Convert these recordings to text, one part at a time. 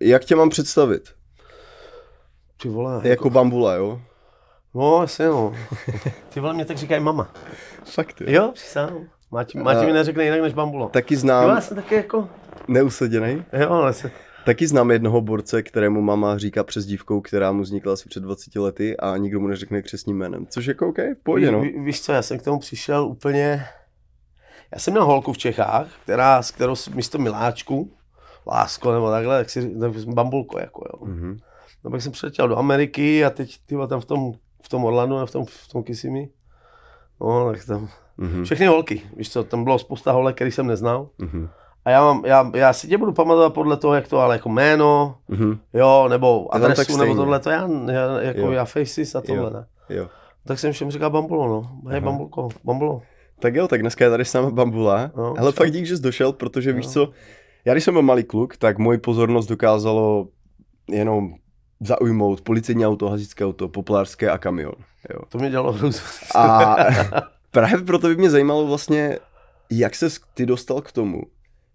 jak tě mám představit? Ty vole. Jako bambula, jo? No, jasně no. Ty vole, mě tak říkají mama. Fakt, jo. Jo, přísahám. Máti, Máti mi neřekne jinak než bambulo. Taky Jo, znám, já jsem taky jako... neuseděnej, Jo, ale se... taky znám jednoho borce, kterému mama říká přes dívkou, která mu vznikla asi před 20 lety a nikdo mu neřekne křesním jménem. Což jako OK, pohodě, no. Ví, ví, víš co, já jsem k tomu přišel úplně... Já jsem měl holku v Čechách, která, s kterou místo miláčku, lásko nebo takhle, tak si bambulko jako jo. Mhm. No pak jsem přiletěl do Ameriky a teď ty tam v tom, v tom Orlandu, v tom, v tom Kissimmee. No, tak tam, Mhm. všechny holky, víš co, tam bylo spousta holek, který jsem neznal. Mhm. A já, mám, já, já si tě budu pamatovat podle toho, jak to, ale jako jméno, Mhm. jo, nebo adresu, nebo tohle, to já, já jako Jo. já faces a tohle, Jo. ne. Jo. Tak jsem všem říkal bambulo, no. Hej, bambulko, bambulo. Tak jo, tak dneska je tady s námi Bambula. No, Hele, fakt dík, že jsi došel, protože víš No. co, já když jsem byl malý kluk, tak moji pozornost dokázalo jenom zaujmout policejní auto, hasičské auto, populářské a kamion. Jo. To mě dělalo. A právě proto by mě zajímalo vlastně, jak se ty dostal k tomu,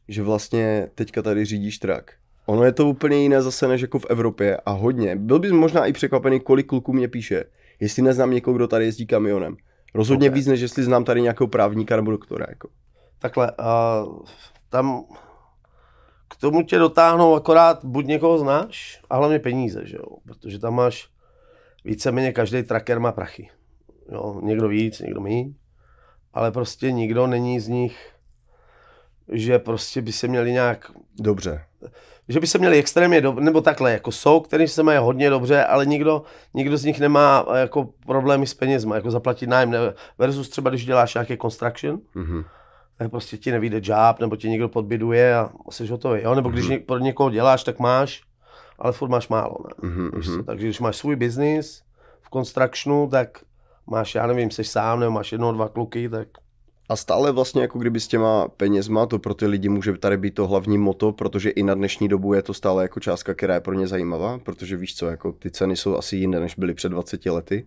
že vlastně teďka tady řídíš trak. Ono je to úplně jiné zase než jako v Evropě a hodně. Byl bys možná i překvapený, kolik kluků mě píše, jestli neznám někoho, kdo tady jezdí kamionem. Rozhodně Ok. víc, než jestli znám tady nějakého právníka nebo doktora. Jako. Takhle, a tam k tomu tě dotáhnou akorát buď někoho znáš a hlavně peníze, že jo? Protože tam máš víceméně každý tracker má prachy. Jo? Někdo víc, někdo míň, ale prostě nikdo není z nich, že prostě by se měli nějak Dobře. že by se měli extrémně dobře, nebo takhle, jako jsou, který se mají hodně dobře, ale nikdo, nikdo z nich nemá jako problémy s penězma, jako zaplatit nájem, ne, versus třeba když děláš nějaký construction, Mhm. Tak prostě ti nevíde job, nebo ti někdo podbiduje a jsi hotový, jo? nebo když ně, pro někoho děláš, tak máš, ale furt máš málo, ne? Mhm, mhm. Takže když máš svůj biznis v constructionu, tak máš, já nevím, jsi sám, nebo máš jedno, dva kluky, tak A stále vlastně jako kdyby s těma penězma, to pro ty lidi může tady být to hlavní moto, protože i na dnešní dobu je to stále jako částka, která je pro ně zajímavá, protože víš co, jako ty ceny jsou asi jinde, než byly před 20 lety.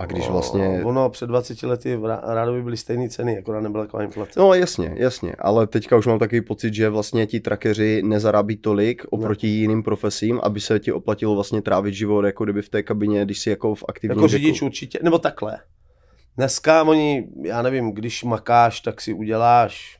A když vlastně... No, ono před 20 lety v Rá- rádoby byly stejné ceny, akorát nebyla taková inflace. No jasně, jasně, ale teďka už mám takový pocit, že vlastně ti trakeři nezarábí tolik oproti jiným profesím, aby se ti oplatilo vlastně trávit život jako kdyby v té kabině, když si jako v aktivním Jako věku. řidič určitě, nebo takhle. Dneska oni, já nevím, když makáš, tak si uděláš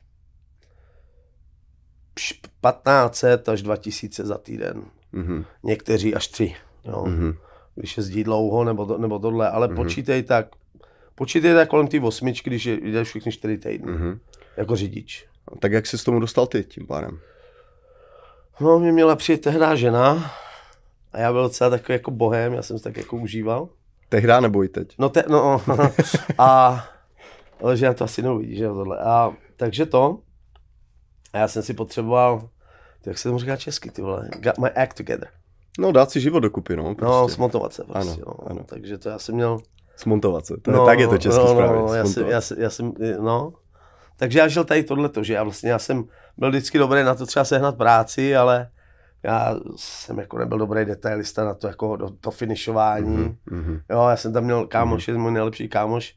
pš- 1500 až 2000 za týden. Mhm, Někteří až tři. Jo. mhm, Když jezdí dlouho, nebo, to, nebo tohle, ale Mhm. počítej tak, počítej tak kolem té osmičky, když je- jdeš všichni čtyři týdny, mhm. jako řidič. Tak jak se s tomu dostal ty tím pádem? No, mě měla přijet tehdy žena a já byl docela takový jako bohem, já jsem se tak jako užíval. Tehdy nebo i teď? No, te, no a, ale že já to asi neuvidí, že tohle. A, takže to, a já jsem si potřeboval, jak se tomu říká česky, ty vole, got my act together. No dát si život dokupy, no. No, Prostě. smontovat se prostě, Ano, no. ano. Takže to já jsem měl, Smontovat se. To je, tak je to český no, správně. no, já jsem, já, jsem, já jsem, no. Takže já žil tady tohleto, že já vlastně, já jsem byl vždycky dobrý na to třeba sehnat práci, ale já jsem jako nebyl dobrý detailista na to, jako do, to finišování. Mhm, mhm. Jo, já jsem tam měl kámoš, mm-hmm. můj nejlepší kámoš,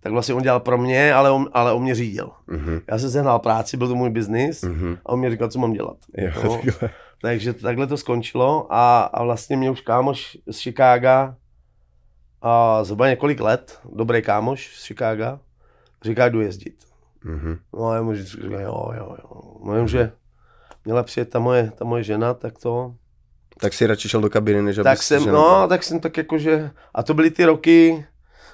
tak vlastně on dělal pro mě, ale on, ale on mě řídil. Mhm, Já jsem sehnal práci, byl to můj biznis mhm. a on mě říkal, co mám dělat. Jo, No. takhle. Takže takhle to skončilo a, a vlastně mě už kámoš z Chicaga a zhruba několik let, dobrý kámoš z Chicaga, říká, jdu jezdit. Mhm. No a já mu říkám, jo, jo, jo. No jenže měla přijet ta moje, ta moje žena, tak to, Tak si radši šel do kabiny, než tak jsem, no, tak jsem tak jakože, a to byly ty roky,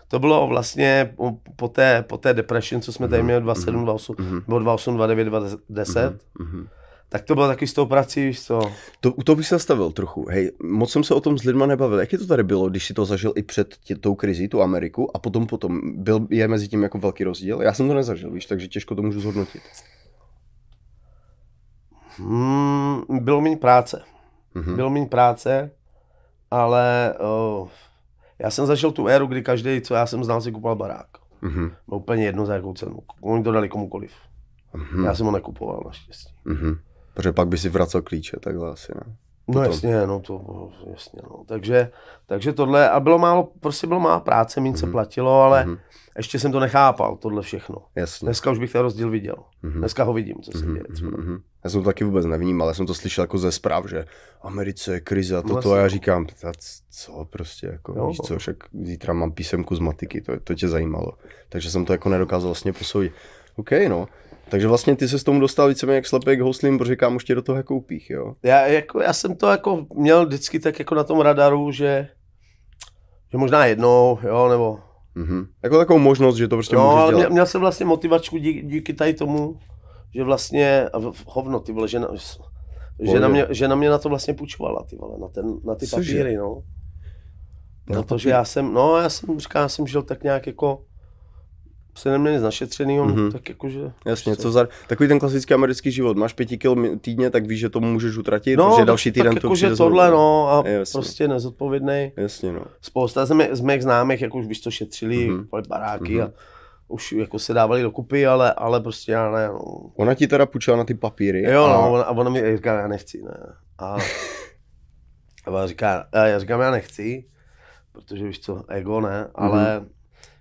to bylo vlastně po, té, po té depression, co jsme tady měli 27, 28, Mhm. nebo 28, 29, 2010, Mhm. Tak to bylo taky s tou prací, víš co. To, u toho bych se zastavil trochu. Hej, moc jsem se o tom s lidma nebavil. Jak je to tady bylo, když si to zažil i před tě, tou krizí, tu Ameriku, a potom potom? Byl, je mezi tím jako velký rozdíl? Já jsem to nezažil, víš, takže těžko to můžu zhodnotit. Hmm, bylo méně práce. Mhm. Bylo méně práce, ale uh, já jsem zažil tu éru, kdy každý, co já jsem znal, si kupoval barák. Mhm. Bylo úplně jedno za jakou cenu. Oni to dali komukoliv. Mhm. Já jsem ho nekupoval naštěstí. Mhm. Protože pak by si vracel klíče, takhle asi, ne? No Potom. jasně, no to jasně, no. Takže, takže tohle, a bylo málo, prostě bylo málo práce, méně se platilo, ale Mhm. ještě jsem to nechápal, tohle všechno. Jasně. Dneska už bych ten rozdíl viděl. Mhm. Dneska ho vidím, co se Mhm, děje. mhm, mhm. Já jsem to taky vůbec nevnímal, já jsem to slyšel jako ze zpráv, že Americe je krize a toto Vlastně. a já říkám, "Ta c- co prostě, jako Jo. víš co, však zítra mám písemku z matiky, to, to tě zajímalo. Takže jsem to jako nedokázal vlastně posoudit. OK, no. Takže vlastně ty se s tomu dostal víceméně jak slepý k houslím, protože kámoš tě do toho jako upích, jo? Já, jako, já jsem to jako měl vždycky tak jako na tom radaru, že, že možná jednou, jo, nebo... Mhm. Jako takovou možnost, že to prostě no, můžeš ale dělat. měl, měl, jsem vlastně motivačku díky, díky tady tomu, že vlastně, hovno, ty vole, že na, že na, mě, že na mě na to vlastně půjčovala, ty vole, na, ten, na ty Cože? papíry, no. Na Protože já jsem, no, já jsem, říkám, já jsem žil tak nějak jako, se neměl nic našetřenýho, Mhm. mm-hmm. tak jakože... Jasně, co za, takový ten klasický americký život. Máš pěti kil týdně, tak víš, že tomu můžeš utratit, No, protože tak- další týden tak to jakože tohle, no, a Jasně. prostě nezodpovědný. Jasně, no. Spousta z, mé, z mých známých, jako už víš, co šetřili, Mhm. mm-hmm. baráky Mhm. a už jako se dávali dokupy, ale, ale prostě já ne, no. Ona ti teda půjčila na ty papíry. Jo, a... no, ona- a ona mi říká, já nechci, ne. A, a ona říká, a já říkám, já nechci, protože víš co, ego ne, ale Mhm.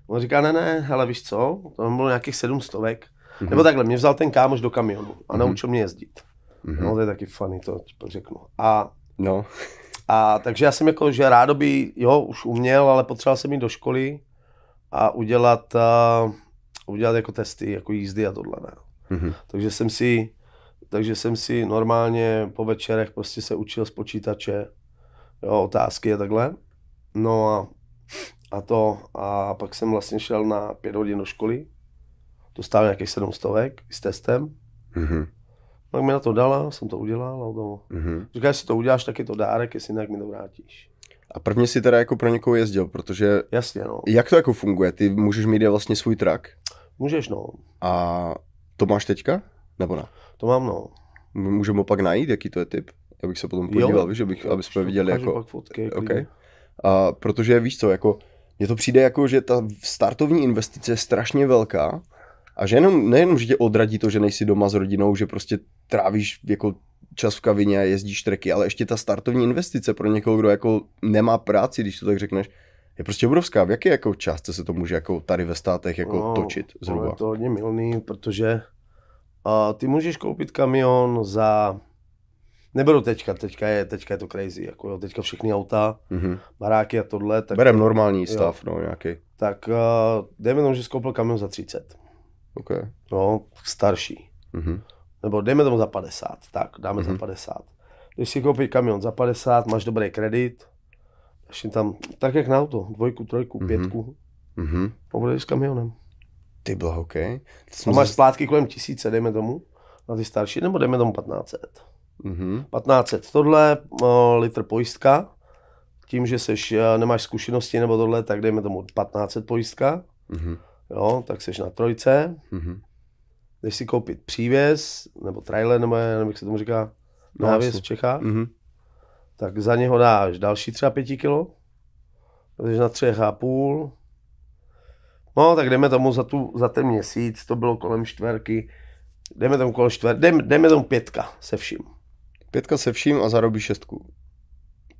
On říká, ne, ne, ale víš co, to bylo nějakých sedm stovek. Mhm. Nebo takhle, mě vzal ten kámoš do kamionu a Mhm. naučil mě jezdit. Mhm. No, to je taky funny, to ti řeknu. A No, A takže já jsem jako, že rádoby, jo, už uměl, ale potřeboval jsem jít do školy a udělat, uh, udělat jako testy, jako jízdy a tohle, ne. Mhm. Takže jsem si, takže jsem si normálně po večerech prostě se učil z počítače, jo, otázky a takhle. No a, a to, a pak jsem vlastně šel na pět hodin do školy, to stálo nějakých sedm stovek s testem. Mhm. Tak mi na to dala, jsem to udělal a to, Mhm. říká, jestli to uděláš, tak je to dárek, jestli jinak mi to vrátíš. A prvně si teda jako pro někoho jezdil, protože Jasně, no. jak to jako funguje? Ty můžeš mít vlastně svůj trak Můžeš, no. a to máš teďka? Nebo ne? To mám, no. Můžeme pak najít, jaký to je typ? Já bych se potom podíval, víš, abych, aby jsme viděli jako... Pak fotky, OK. klidně. A protože víš co, jako, mně to přijde jako, že ta startovní investice je strašně velká a že jenom, nejenom, že tě odradí to, že nejsi doma s rodinou, že prostě trávíš jako čas v kavině a jezdíš treky, ale ještě ta startovní investice pro někoho, kdo jako nemá práci, když to tak řekneš, je prostě obrovská. V jaké jako částce se to může jako tady ve státech jako No, točit zhruba? Je to hodně milný, protože uh, ty můžeš koupit kamion za... Neberu teďka, teďka je, teďka je to crazy, jako jo, teďka všechny auta, Mhm. baráky a tohle, tak, Berem normální stav, no nějaký. tak uh, dejme tomu, že jsi koupil kamion za 30, OK. no, starší, Mhm. nebo dejme tomu za 50, tak, dáme Mhm. za 50. Když si koupíš kamion za 50, máš dobrý kredit, ještě tam, tak jak na auto, dvojku, trojku, Mhm. pětku, Mhm. povedeš s kamionem. Ty bylo OK. To máš zas- splátky kolem tisíce, dejme tomu, na ty starší, nebo dejme tomu 1500. Mhm. 1500 tohle, litr pojistka, tím, že seš, eh, nemáš zkušenosti nebo tohle, tak dejme tomu 1500 pojistka, Mhm. jo, tak seš na trojce, Mhm. jdeš si koupit přívěs, nebo trailer, nebo nevím, jak se tomu říká, No, návěs v Čechách, Mhm. tak za něho dáš další třeba 5 kilo, takže na třech a půl, no tak jdeme tomu za, tu, za ten měsíc, to bylo kolem čtverky, jdeme tomu kolem čtver, jdeme, jdeme tomu pětka se vším. Pětka se vším a zarobí šestku.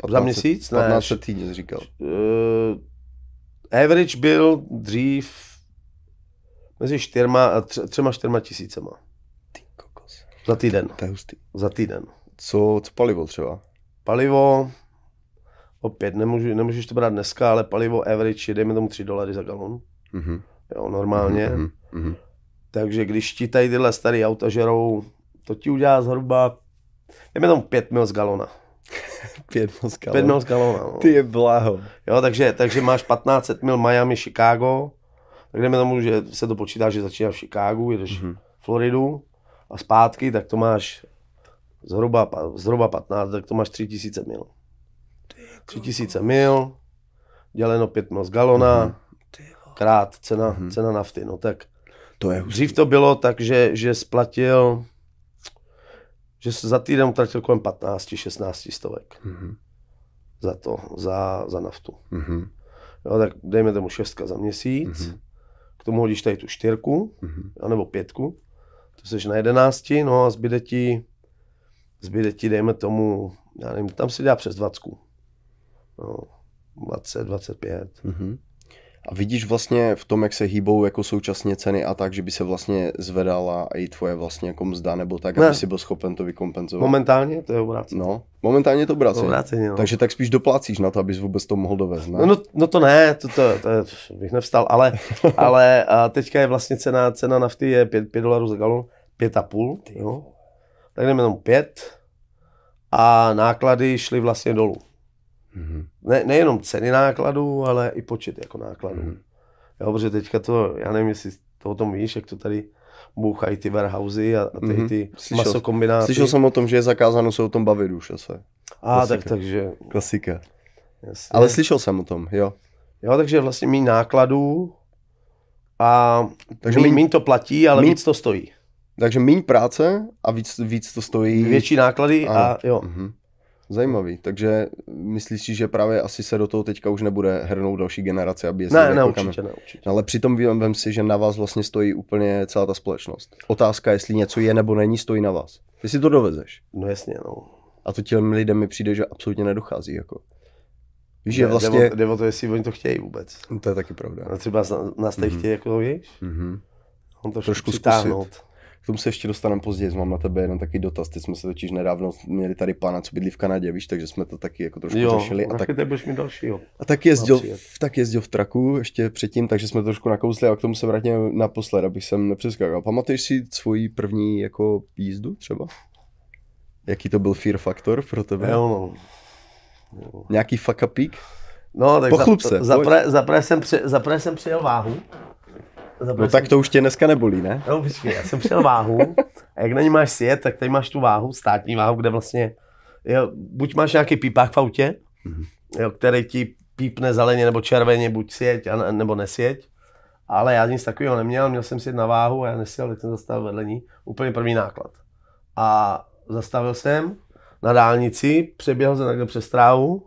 Za měsíc? Ne. 15 týdně jsi říkal. uh, average byl dřív mezi čtyřma a tře- třema čtyřma tisícema. Ty kokos. Za týden. To je hustý. Za týden. Co, co palivo třeba? Palivo, opět, nemůžu, nemůžeš to brát dneska, ale palivo average je, dejme tomu 3 dolary za galon. Mhm. Jo, normálně. Mhm. Mhm. Takže když ti tady tyhle starý auta žerou, to ti udělá zhruba, dejme tomu 5 mil z galona. Pět mozka. 5 mil z galona. No. Ty je bláho. Jo, takže, takže máš 1500 mil Miami, Chicago, tak jdeme tomu, že se to počítá, že začíná v Chicagu, jedeš Mhm. Floridu a zpátky, tak to máš zhruba, zhruba 15, tak to máš 3000 mil. 3000 mil, děleno 5 mil z galona, Mhm. krát cena, Mhm. cena nafty. No tak To je hustý. dřív to bylo tak, že, že splatil, že za týden utratil kolem 15-16 stovek Mhm. za to, za, za naftu. Mhm. Jo, tak dejme tomu šestka za měsíc, Mhm. k tomu hodíš tady tu čtyřku, Mhm. anebo pětku, to jsi na jedenácti, no a zbyde ti, zbyde ti, dejme tomu, já nevím, tam se dělá přes 20. No, 20, 25. Mhm. A vidíš vlastně v tom, jak se hýbou jako současně ceny a tak, že by se vlastně zvedala i tvoje vlastně jako mzda nebo tak, Ne. aby si byl schopen to vykompenzovat? Momentálně to je obráceně. No, momentálně to obráceně. Obráceně, no. Takže tak spíš doplácíš na to, abys vůbec to mohl dovést, ne? No, no, no to ne, to, to, to, to bych nevstal, ale, ale a teďka je vlastně cena, cena nafty je 5, 5 dolarů za galon, 5,5, jo. Tak jdeme tomu 5 a náklady šly vlastně dolů. Mhm. Ne, nejenom ceny nákladů, ale i počet jako nákladů. Mhm. Jo, protože teďka to, já nevím, jestli to o tom víš, jak to tady bouchají ty warehousey a, a ty, Mhm. ty Slyšel- masokombináty. Slyšel jsem o tom, že je zakázáno se o tom bavit už asi. A tak, takže, Klasika. jasně. Ale slyšel jsem o tom, jo. Jo, takže vlastně méně nákladů a Takže míň, míň- to platí, ale míň- víc to stojí. Takže méně práce a víc, víc to stojí. Větší náklady a Ano. jo. Mhm. Zajímavý. Takže myslíš si, že právě asi se do toho teďka už nebude hrnout další generace, aby jezdili Ne, ne, jako určitě ne, určitě. No, Ale přitom vím, vem si, že na vás vlastně stojí úplně celá ta společnost. Otázka, jestli něco je nebo není, stojí na vás. Ty si to dovezeš. No jasně, no. A to těm lidem mi přijde, že absolutně nedochází. Jako. Víš, že vlastně... Jde o, to, jestli oni to chtějí vůbec. To je taky pravda. A třeba nás tady Mhm. chtějí jako, víš, Mhm. on to Trošku přitáhnout. K tomu se ještě dostaneme později, mám na tebe jeden takový dotaz. Teď jsme se totiž nedávno měli tady pána, co bydlí v Kanadě, víš, takže jsme to taky jako trošku Jo, řešili. A tak, taky budeš mít dalšího. a tak, jezdil, tak jezdil v traku ještě předtím, takže jsme to trošku nakousli a k tomu se vrátíme naposled, abych jsem nepřeskakal. Pamatuješ si svoji první jako jízdu třeba? Jaký to byl fear faktor pro tebe? Jo, no. Jo. Nějaký fuck upík? No, tak Pochlup za, se, za, pojď. pre, za, pre jsem při, za pre jsem přijel váhu. No tak to už tě dneska nebolí, ne? No, počkej, já jsem přijel váhu a jak na ní máš sjet, tak tady máš tu váhu, státní váhu, kde vlastně, jo, buď máš nějaký pípák v autě, Mhm. jo, který ti pípne zeleně nebo červeně, buď sjeď, a ne- nebo nesjeď. Ale já nic takového neměl, měl jsem si na váhu a já nesjel, tak jsem zastavil vedle ní, úplně první náklad. A zastavil jsem na dálnici, přeběhl jsem takhle přes trávu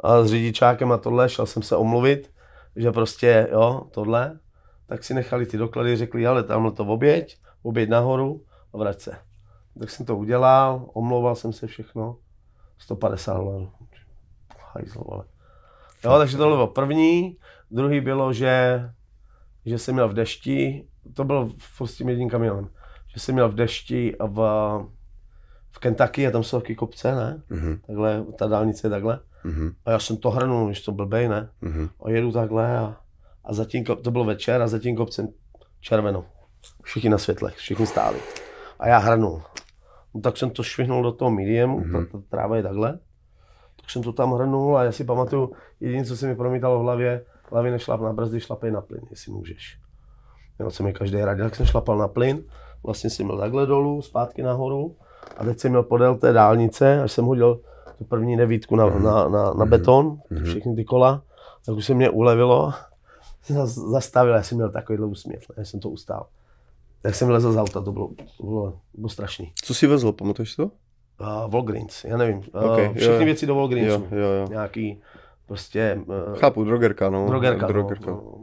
a s řidičákem a tohle, šel jsem se omluvit, že prostě, jo, tohle, tak si nechali ty doklady, řekli, ale tamhle to oběť, oběť nahoru a vrať se. Tak jsem to udělal, omlouval jsem se všechno, 150 dolarů. Hajzl, vole. Jo, takže tohle bylo první. Druhý bylo, že, že jsem měl v dešti, to bylo furt s tím jedním kamionem, že jsem měl v dešti v, v Kentucky a tam jsou taky kopce, ne? Mhm, Takhle, ta dálnice je takhle. mhm, A já jsem to hrnul, když to blbej, ne? mhm. a jedu takhle a, a za tím, kop- to byl večer a za tím kopcem červeno. Všichni na světlech, všichni stáli. A já hrnul. No, tak jsem to švihnul do toho mediumu, Mhm. mm-hmm. ta, ta, tráva je takhle. Tak jsem to tam hrnul a já si pamatuju, jediné, co se mi promítalo v hlavě, hlavě nešlap na brzdy, šlapej na plyn, jestli můžeš. Jo, co mi každý radil, tak jsem šlapal na plyn, vlastně jsem měl takhle dolů, zpátky nahoru a teď jsem měl podél té dálnice, až jsem hodil tu první devítku na, na, na, na beton, všechny ty kola, tak už se mě ulevilo, Zas- zastavil, já jsem měl takovýhle úsměv, já jsem to ustál. Tak jsem vylezl z auta, to bylo, to bylo, to bylo strašný. Co jsi vezl, pamatuješ si to? Uh, Walgreens, já nevím, uh, všechny jo. věci do Walgreensu. Jo, jo, jo. Nějaký prostě uh, Chápu, drogerka, no. drogerka. drogerka. No, no.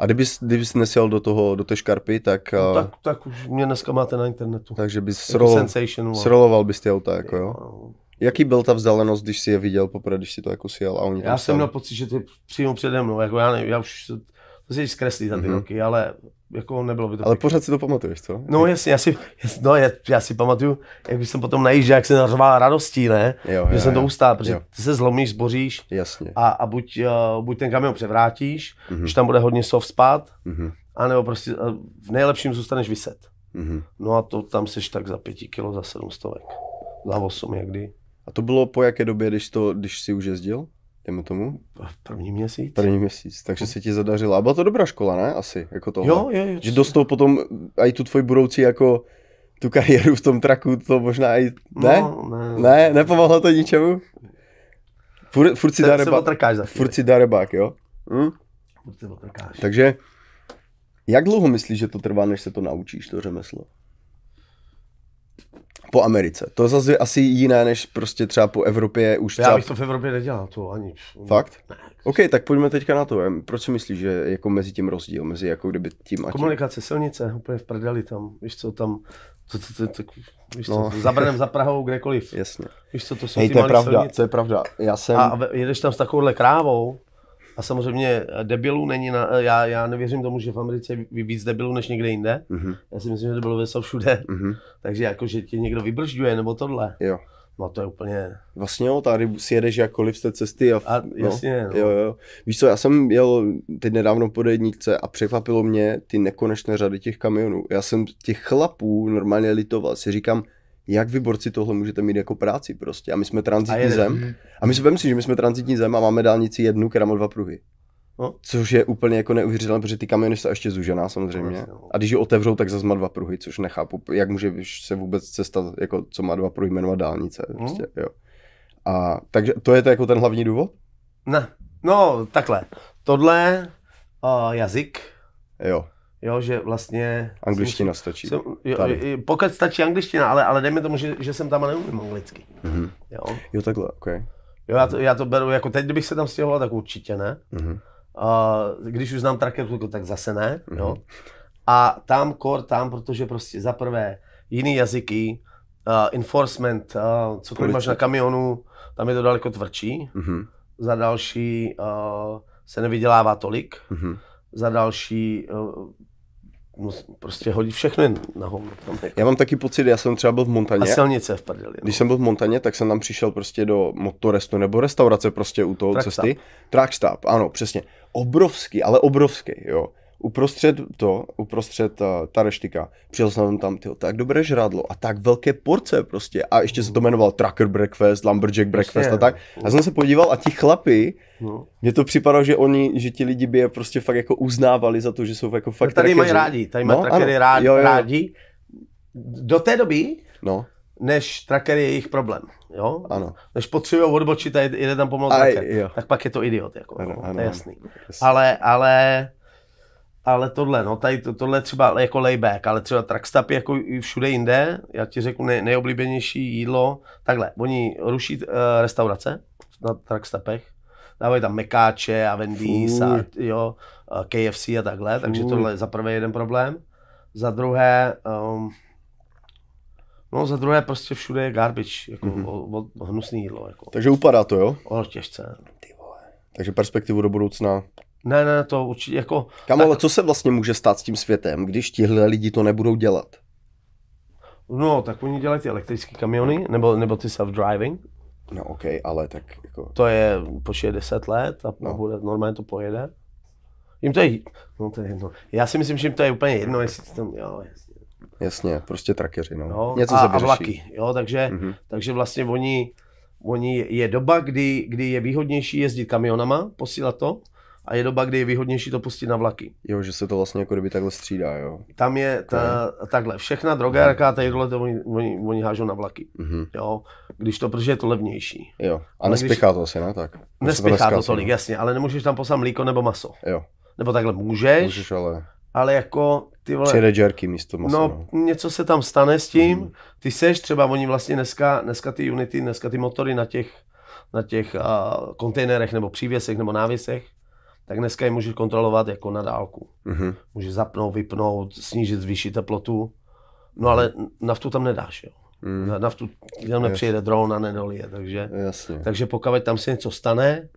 A kdybys, kdybys nesjel do toho, do té škarpy, tak, No, no, tak, tak už mě dneska máte na internetu. takže bys Jako vole. sroloval bys ty auta, jako jo? No. Jaký byl ta vzdálenost, když jsi je viděl poprvé, když si to jako sjel a oni Já jsem měl pocit, že ty přímo přede mnou, jako já nevím, já už se- to se zkreslí za ty Mhm. roky, ale jako nebylo by to Ale pěkný. pořád si to pamatuješ, co? No jasně, já si, jas- no, já, já si pamatuju, jak jsem potom najížděl, jak jsem nařval radostí, ne? Jo, že jo, jsem to jo. ustál, protože Jo. ty se zlomíš, zboříš Jasně. a, a buď, uh, buď ten kamion převrátíš, Mhm. když tam bude hodně soft spát, Mhm, anebo prostě uh, v nejlepším zůstaneš vyset. mhm. No a to tam seš tak za pěti kilo, za sedm stovek. Za osm někdy. A to bylo po jaké době, když, to, když jsi už jezdil? Dejme tomu? První měsíc. První měsíc, takže se ti zadařilo. A byla to dobrá škola, ne? Asi, jako tohle. Jo, jo, jo. Že dostal potom i tu tvoji budoucí jako tu kariéru v tom traku, to možná i... Ne? No, ne. Ne, nepomohlo to ničemu? Furt, furt si dá furt si dá jo? Hm? Furt otrkáš. Takže, jak dlouho myslíš, že to trvá, než se to naučíš, to řemeslo? Po Americe. To zase je asi jiné, než prostě třeba po Evropě už Já třeba... bych to v Evropě nedělal, to ani. Fakt? Ne. OK, tak pojďme teďka na to. Proč si myslíš, že je jako mezi tím rozdíl, mezi jako kdyby tím a tím? Komunikace, silnice, úplně v prdeli tam, víš co, tam, to, to, to, to, víš co, No. za Brnem, za Prahou, kdekoliv. Jasně. Víš co, to jsou Hej, ty to je pravda, silnice. to je pravda. Já jsem... A, jedeš tam s takovouhle krávou, A samozřejmě debilů není, na, já, já nevěřím tomu, že v Americe je víc debilů než někde jinde. Mhm. Já si myslím, že debilové jsou všude. Mhm. Takže jako, že tě někdo vybržďuje nebo tohle. Jo. No to je úplně, Vlastně jo, tady si jedeš jakkoliv z té cesty a, a jasně, no. Jo, jo. Víš co, já jsem jel teď nedávno po D1 a překvapilo mě ty nekonečné řady těch kamionů. Já jsem těch chlapů normálně litoval. Si říkám, jak vy borci tohle můžete mít jako práci prostě. A my jsme A transitní jede- zem. A my si vem si, že my jsme transitní zem a máme dálnici jednu, která má dva pruhy. No. Což je úplně jako neuvěřitelné, protože ty kamiony jsou ještě zužená samozřejmě. No. A když ji otevřou, tak zase má dva pruhy, což nechápu. Jak může se vůbec cesta, jako co má dva pruhy, jmenovat dálnice. Hmm. Prostě, jo. A takže to je to jako ten hlavní důvod? Ne, no takhle. Tohle uh, jazyk, Jo, jo, že vlastně... angličtina stačí. Jsem, jo, Tady. pokud stačí angličtina, ale, ale dejme tomu, že, že jsem tam a neumím anglicky. Mhm. Jo. Jo, takhle, ok. jo já, to, já to beru jako teď, kdybych se tam stěhoval, tak určitě ne. Mhm. Uh, když už znám trakeru, tak zase ne. Mhm. Jo. A tam kor, tam, protože prostě za prvé jiný jazyky, uh, enforcement, uh, cokoliv máš Policie. na kamionu, tam je to daleko tvrdší. Mhm. Za další uh, se nevydělává tolik. Mhm. Za další uh, prostě hodí všechno jen na hovno. Tam jako. Já mám taky pocit, já jsem třeba byl v A Montaně. silnice v prdeli. No. Když jsem byl v Montaně, tak jsem tam přišel prostě do motorestu nebo restaurace prostě u toho Truck cesty. Truckstop, ano, přesně. Obrovský, ale obrovský, jo. Uprostřed to, uprostřed uh, ta reštika, přijel jsem tam, tyjo, tak dobré žrádlo a tak velké porce prostě. A ještě se to jmenoval Trucker Breakfast, Lumberjack Breakfast a tak. A jsem se podíval a ti chlapi, No. mně to připadalo, že oni, že ti lidi by je prostě fakt jako uznávali za to, že jsou jako fakt Tady mají rádi, tady mají No, trackery ano. rádi, Jo, jo. rádi. Do té doby, No, než tracker je jejich problém. Jo? ano. Než potřebují odbočit a jede tam pomalu tracker, tak pak je to idiot. Jako, Ano, no, ano, to je ano. jasný. Yes. Ale, ale, ale tohle, no, tady to, tohle třeba jako layback, ale třeba truckstop jako i všude jinde, já ti řeknu nej, nejoblíbenější jídlo, takhle, oni ruší uh, restaurace na truckstopech, dávají tam mekáče a Wendy's a jo, KFC a takhle, takže Fuj. tohle je za prvé jeden problém. Za druhé, um, no za druhé prostě všude je garbage, jako Mhm. mm-hmm. o, o, hnusný jídlo, jako, Takže upadá to, jo? o, těžce. Takže perspektivu do budoucna. Ne, ne, to určitě jako, Kam, ale co se vlastně může stát s tím světem, když tihle lidi to nebudou dělat? No, tak oni dělají ty elektrické kamiony, nebo, nebo ty self-driving. No ok, ale tak jako... To je, počije 10 let a No. bude, normálně to pojede. Jim to je, no to je jedno. Já si myslím, že jim to je úplně jedno, jestli tam, jo, jasně. Jasně, prostě trakeři, no. no. Něco a, se a vyřeší. vlaky, jo, takže, Mhm. takže vlastně oni, oni, je doba, kdy, kdy je výhodnější jezdit kamionama, posílat to, a je doba, kdy je výhodnější to pustit na vlaky. Jo, že se to vlastně jako kdyby takhle střídá, jo. Tam je ta, takhle, všechna droga, jaká tady tohle, to oni, oni, oni hážou na vlaky, Mhm. jo, když to, protože je to levnější. Jo. A nespěchá to asi, ne? Tak. Že se Nespěchá to neskazí, tolik, no. jasně, ale nemůžeš tam poslat mlíko nebo maso. Jo, Nebo takhle můžeš, můžeš, ale ale jako ty vole, přijede jerky místo masa, no, no. něco se tam stane s tím, Mhm. ty seš třeba, oni vlastně dneska, dneska ty unity, dneska ty motory na těch, na těch uh, kontejnerech nebo přívěsech nebo návěsech, tak dneska je můžeš kontrolovat jako na dálku. Mhm. Můžeš zapnout, vypnout, snížit, zvýšit teplotu, no ale naftu tam nedáš, jo. Mm. Na Naftu tam nepřijede dron a nedolije, takže... Jasně. Takže pokud tam se něco stane,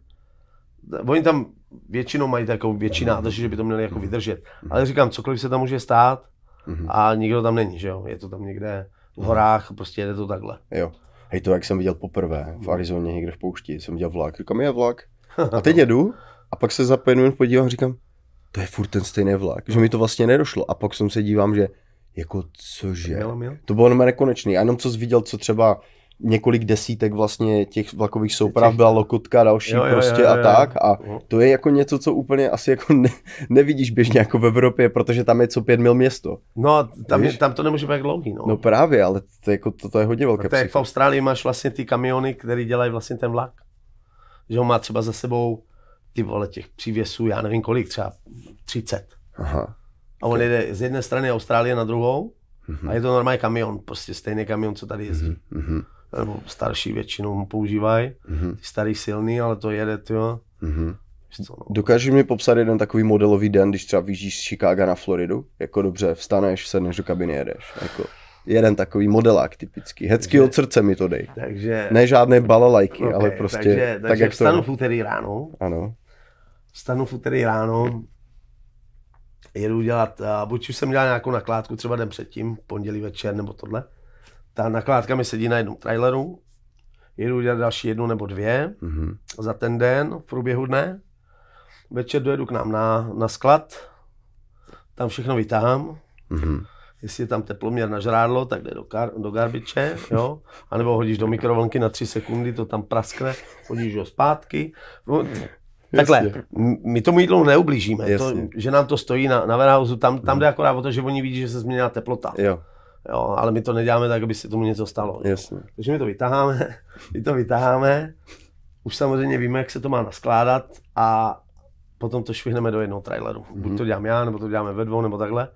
oni tam většinou mají takovou větší nádrž, že by to měli jako vydržet. Ale říkám, cokoliv se tam může stát Mhm. a nikdo tam není, že jo? Je to tam někde v horách, prostě jede to takhle. Jo. Hej, to jak jsem viděl poprvé v Arizoně někde v poušti, jsem viděl vlak, říkám, je vlak. A teď jedu a pak se za pět minut podívám a říkám, to je furt ten stejný vlak, že mi to vlastně nedošlo. A pak jsem se dívám, že jako cože. Měl, měl. To bylo normálně nekonečný. A jenom co jsi viděl, co třeba několik desítek vlastně těch vlakových souprav byla lokotka další Jo, jo, prostě jo, jo, a jo. tak. A Jo. to je jako něco, co úplně asi jako ne, nevidíš běžně jako v Evropě, protože tam je co pět mil město. No a tam, je, Víš? tam to nemůže být dlouhý, no. No právě, ale to, je jako, to, to je hodně velké to je jak v. Austrálii máš vlastně ty kamiony, které dělají vlastně ten vlak. Že on má třeba za sebou ty vole těch přívěsů, já nevím kolik, třeba 30. Aha. A on jede z jedné strany Austrálie na druhou Mhm. a je to normální kamion, prostě stejný kamion, co tady jezdí. Mhm. Nebo starší většinou používají, Mhm. ty starý silný, ale to jede, jo. Mhm. Víš co, no. Dokážeš mi popsat jeden takový modelový den, když třeba vyjíždíš z Chicaga na Floridu? Jako dobře, vstaneš, sedneš do kabiny, jedeš. Jako jeden takový modelák typický. Hecky Takže- od srdce mi to dej. Takže, Ne žádné balalajky, okay, ale prostě takže, tak, takže jak to vstanu je. v úterý ráno, Ano. Vstanu v úterý ráno, jedu dělat, buď už jsem dělal nějakou nakládku třeba den předtím, pondělí večer nebo tohle. Ta nakládka mi sedí na jednom traileru, jedu dělat další jednu nebo dvě Mhm. za ten den v průběhu dne. Večer dojedu k nám na, na sklad, tam všechno vytáhám, Mhm. jestli je tam teploměr na žrádlo, tak jde do, kar, do garbiče, jo, a nebo hodíš do mikrovlnky na 3 sekundy, to tam praskne, hodíš ho zpátky. No, takhle, my tomu jídlu neublížíme, to, že nám to stojí na, na warehouse, tam, tam jde akorát o to, že oni vidí, že se změnila teplota, Jo, jo, ale my to neděláme tak, aby se tomu něco stalo. jasně. Takže my to vytaháme, my to vytaháme, už samozřejmě víme, jak se to má naskládat a potom to švihneme do jednoho traileru. Buď to dělám já, nebo to děláme ve dvou, nebo takhle.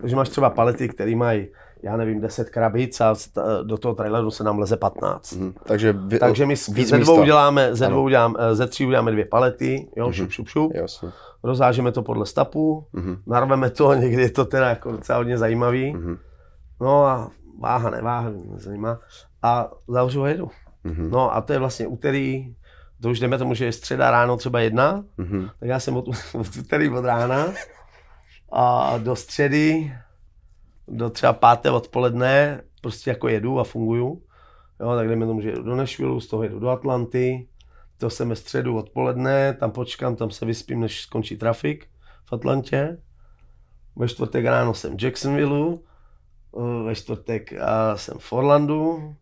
Takže máš třeba palety, které mají, já nevím, 10 krabic a st- do toho traileru se nám leze 15. Mhm. Takže, vy, Takže my víc ze dvou místa. uděláme, ze Ano. dvou uděláme, eh, ze tří uděláme dvě palety, jo, šup, šup, šup. Jasně. Rozhážeme to podle stapu, Mhm. narveme to, někdy je to teda jako docela hodně zajímavý. Mhm. No a váha, neváha, mě nezajímá. A zavřu a jedu. Mhm. No a to je vlastně úterý, to už jdeme tomu, že je středa ráno třeba jedna, Mhm. tak já jsem od, od úterý od rána a do středy, do třeba páté odpoledne, prostě jako jedu a funguju. Jo, tak jdeme tomu, že jedu do Nashville, z toho jedu do Atlanty, to jsem ve středu odpoledne, tam počkám, tam se vyspím, než skončí trafik v Atlantě. Ve čtvrtek ráno jsem v Jacksonville, ve čtvrtek a jsem v Orlandu,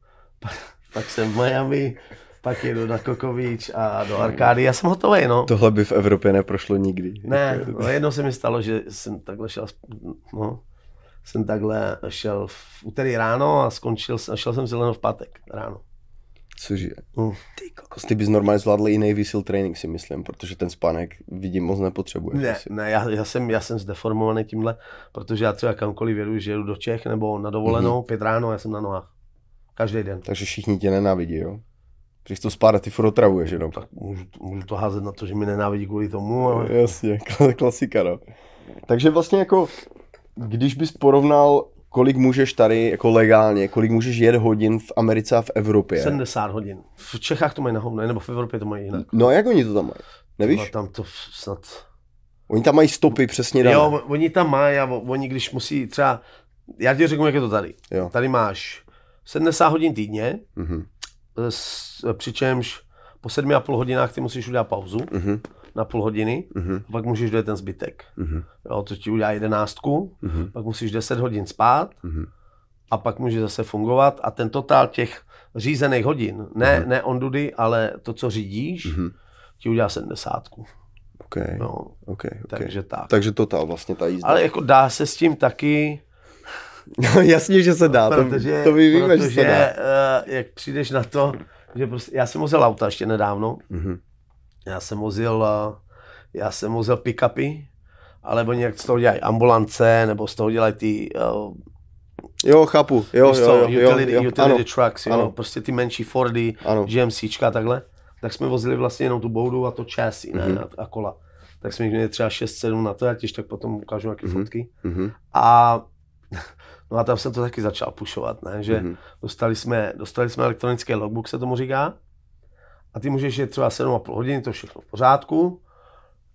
pak jsem v Miami, pak jedu na Beach a do Arkády. Já jsem hotový, no. Tohle by v Evropě neprošlo nikdy. Ne, no jednou se mi stalo, že jsem takhle šel, no, jsem takhle šel v úterý ráno a skončil, jsem- šel jsem zelenou v pátek ráno. Cože? Mm. Ty kokos, ty bys normálně zvládl i Navy SEAL training si myslím, protože ten spánek vidím moc nepotřebuje. Ne, ne já, já, jsem, já jsem zdeformovaný tímhle, protože já třeba kamkoliv jedu, že jedu do Čech nebo na dovolenou, mm-hmm. pět ráno, já jsem na nohách. Každý den. Takže všichni tě nenávidí, jo? Když to spáda, ty furt otravuješ jenom. Tak můžu, můžu to házet na to, že mi nenávidí kvůli tomu, ale Jasně, kla- klasika, no. Takže vlastně jako, když bys porovnal, kolik můžeš tady jako legálně, kolik můžeš jet hodin v Americe a v Evropě. 70 hodin. V Čechách to mají na hovno, nebo v Evropě to mají jinak. No a jak oni to tam mají? Nevíš? tam to snad... Oni tam mají stopy přesně dané. Jo, oni tam mají a oni když musí třeba, já ti řeknu, jak je to tady. Jo. Tady máš 70 hodin týdně, Mhm, s, přičemž po sedmi a půl hodinách ty musíš udělat pauzu mhm, na půl hodiny, mhm, a pak můžeš dojet ten zbytek. mhm, Jo, to ti udělá jedenáctku, mhm, pak musíš 10 hodin spát mhm. a pak můžeš zase fungovat a ten totál těch řízených hodin, ne, ne on duty, ale to, co řídíš, Mhm. ti udělá sedmdesátku. OK, No, OK, OK. takže tak. Takže totál vlastně ta jízda. Ale jako dá se s tím taky, No jasně, že se dá, to, protože, to my víme, že protože se dá. uh, jak přijdeš na to, že prostě, já jsem vozil auta ještě nedávno, Mhm. Já jsem vozil, uh, já jsem vozil pick-upy, ale oni jak z toho dělají ambulance, nebo z toho dělají ty uh, Jo, chápu, jo, jo, co, jo, utility, jo, jo, utility ano, trucks, jo, ano. prostě ty menší Fordy, ano. GMCčka a takhle, tak jsme vozili vlastně jenom tu boudu a to chassis, ne, Mhm. a, a kola. Tak jsme jich měli třeba 6-7 na to, já těž tak potom ukážu nějaké Mhm. fotky. Mhm, A no a tam jsem to taky začal pušovat, ne, že mhm. dostali jsme, dostali jsme elektronický logbook, se tomu říká, a ty můžeš jet třeba 7,5 hodiny, to všechno v pořádku,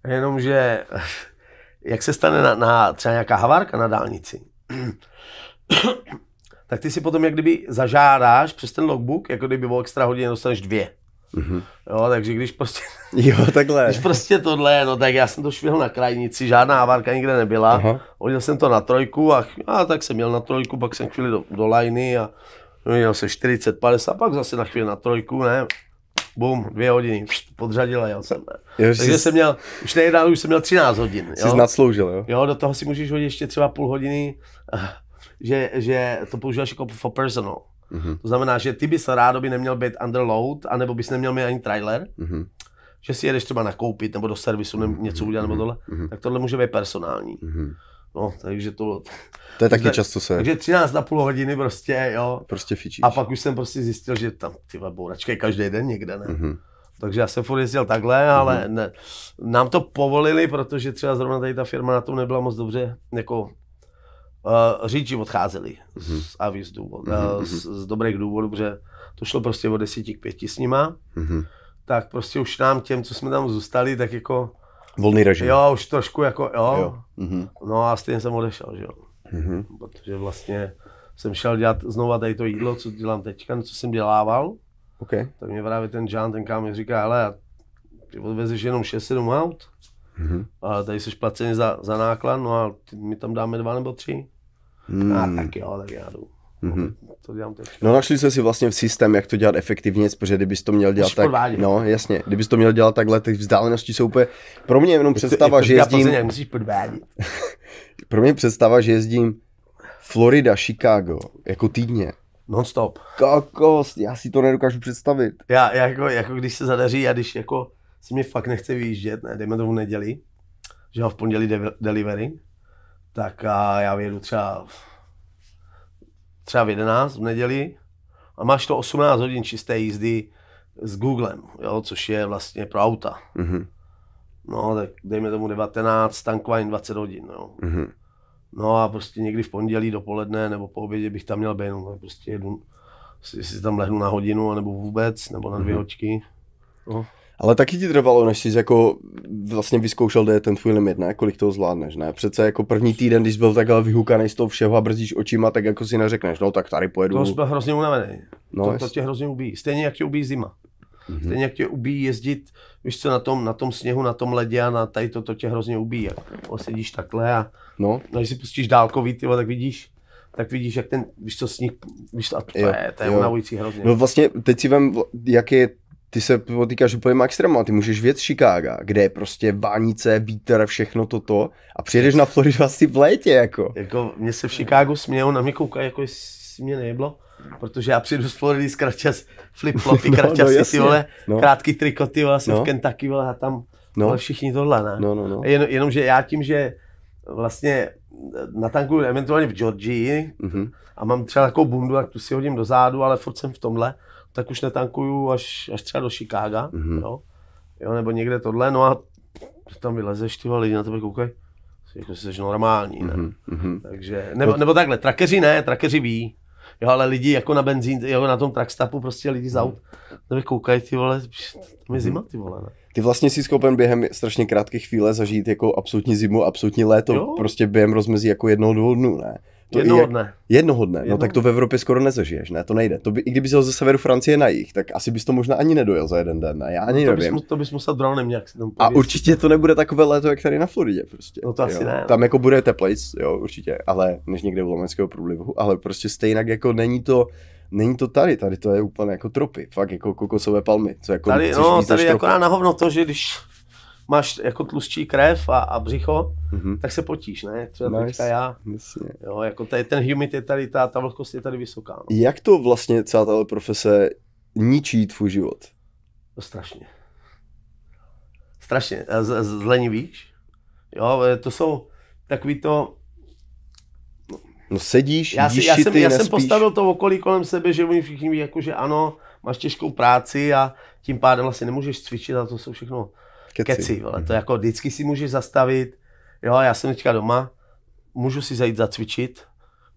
jenomže jak se stane na, na třeba nějaká havárka na dálnici, tak ty si potom jak kdyby zažádáš přes ten logbook, jako kdyby o extra hodiny dostaneš dvě. Mhm. Jo, takže když prostě, Jo, takhle. když prostě tohle, no tak já jsem to švihl na krajnici, žádná havárka nikde nebyla. Aha. Hodil jsem to na trojku a, a tak jsem měl na trojku, pak jsem chvíli do, do liney a měl se 40, 50, pak zase na chvíli na trojku, ne. Bum, dvě hodiny, podřadil a jel jsem. Jo, že Takže jsi, jsem měl, už nejednal, už jsem měl 13 hodin. jsi Jo? nadsloužil, jo? jo, do toho si můžeš hodit ještě třeba půl hodiny, že, že to používáš jako for personal. Mhm, To znamená, že ty bys rádo by neměl být under load, anebo bys neměl mít ani trailer, mhm, že si jedeš třeba nakoupit nebo do servisu ne, něco udělat nebo tohle, mhm. tak tohle může být personální. mhm. No, takže to, To je taky často se takže 13 na půl hodiny prostě, jo. prostě fičíš. A pak už jsem prostě zjistil, že tam ty bouračka je každý den někde, ne. Mhm, Takže já jsem furt jezdil takhle, ale ne, nám to povolili, protože třeba zrovna tady ta firma na tom nebyla moc dobře, jako uh, řidiči odcházeli z avis důvod, uh, z, z dobrých důvodů, protože to šlo prostě od 10 k 5 s nima, mhm. tak prostě už nám těm, co jsme tam zůstali, tak jako Volný režim. Jo, už trošku jako, jo. Jo. Mhm. No a stejně jsem odešel, že jo. Mhm. Protože vlastně jsem šel dělat znova tady to jídlo, co dělám teďka, co jsem dělával. OK. Tak mě právě ten Jean, ten kámo, říká, hele, ty odvezeš jenom 6-7 aut, Mhm. ale tady jsi placený za, za náklad, no a ty, my tam dáme dva nebo tři. Hmm. A tak jo, tak já jdu. Mhm. To dělám teď. No našli jsme si vlastně v systém, jak to dělat efektivně, protože kdybys to měl dělat tak, podvádět. no jasně, kdybys to měl dělat takhle, ty vzdálenosti jsou úplně, pro mě jenom představa, že jezdím, Plzeň, jak musíš podvádět. pro mě představa, že jezdím Florida, Chicago, jako týdně. Non-stop. Kokos, já si to nedokážu představit. Já, já jako, jako, když se zadaří a když jako si mě fakt nechce vyjíždět, ne, dejme tomu v neděli, že ho v pondělí de- delivery, tak a já vyjedu třeba, třeba v 11 v neděli a máš to 18 hodin čisté jízdy s Googlem, jo, což je vlastně pro auta. Mhm, No, tak dejme tomu 19, tankování 20 hodin, jo. mhm. No a prostě někdy v pondělí dopoledne nebo po obědě bych tam měl být, no, prostě jedu, si, si tam lehnu na hodinu, nebo vůbec, nebo na dvě Mhm. hoďky. No. Ale taky ti trvalo, než jsi jako vlastně vyzkoušel, kde je ten tvůj limit, ne? Kolik toho zvládneš, ne? Přece jako první týden, když jsi byl takhle vyhukaný z toho všeho a brzdíš očima, tak jako si neřekneš, no tak tady pojedu. To jsi byl hrozně unavený. no, to, to jasně. tě hrozně ubíjí. Stejně jak tě ubíjí zima. Mhm. Stejně jak tě ubíjí jezdit, víš co, na tom, na tom sněhu, na tom ledě a na tady to, to tě hrozně ubíjí. Jak sedíš takhle a No, no, když si pustíš dálkový, tyvo, tak vidíš, tak vidíš, jak ten, víš co, sníh, víš co, a to je, to je jo. unavující hrozně. no vlastně teď si vem, jak je, ty se potýkáš úplně extrémem, ty můžeš věc Chicago, kde je prostě vánice, vítr, všechno toto a přijedeš na Floridu asi v létě, jako. Jako mě se v Chicagu smějou, na mě koukají, jako jestli mě nejeblo, protože já přijdu z Floridy z kraťas, flip-flopy, No, no, kraťasy, jasně, ty vole, no. krátký trikoty, vole, jsem No. v Kentucky, vole, a tam, No. ale všichni tohle, ne? No, no, no. Jen, jenomže já tím, že vlastně natankuju eventuálně v Georgii Mhm. a mám třeba takovou bundu, jak tu si hodím do zádu, ale furt jsem v tomhle, tak už netankuju až, až třeba do Chicaga, Mhm. jo? jo, nebo někde tohle, no a tam vylezeš, ty lidi na tebe koukají, jako jsi normální, ne? Mhm. Mhm. Takže, nebo, nebo takhle, trakeři ne, trakeři ví, jo, ale lidi jako na benzín, jo, na tom trackstapu prostě lidi z aut, tebe koukají, ty vole, tam je zima, ty vole, ne? Ty vlastně jsi schopen během strašně krátké chvíle zažít jako absolutní zimu, absolutní léto, Jo. prostě během rozmezí jako jednoho, dvou dnů, ne? To Jednoho jak- dne. Jednoho dne, no Jednoho tak to v Evropě skoro nezažiješ, ne? To nejde. To by, I kdyby jel ze severu Francie na jih, tak asi bys to možná ani nedojel za jeden den? Já ani To bys, nevím. mu- to bys musel dronem nějak si tam A pověsit. určitě to nebude takové léto, jak tady na Floridě prostě. No to asi jo. ne, no. Tam jako bude teplejc, jo, určitě, ale než někde u Lomenského průlivu, ale prostě stejně jako není to, není to tady, tady to je úplně jako tropy, fakt jako kokosové palmy, co jako Tady, no, tady jako na hovno to, že když máš jako tlustší krev a, a břicho, Mhm. tak se potíš, ne? Třeba Nice. teďka já, Jasně. jo, jako tady, ten humid je tady, ta, ta vlhkost je tady vysoká, no. Jak to vlastně celá tahle profese ničí tvůj život? To strašně. Strašně. Z, z, zlenivíš? Jo, e, to jsou takový to, No sedíš, já, jíš já, jsem, ty, já jsem nespíš. postavil to okolí kolem sebe, že oni všichni ví, jako, že ano, máš těžkou práci a tím pádem vlastně nemůžeš cvičit a to jsou všechno Keci. keci, vole. to jako vždycky si můžeš zastavit, jo, já jsem teďka doma, můžu si zajít zacvičit,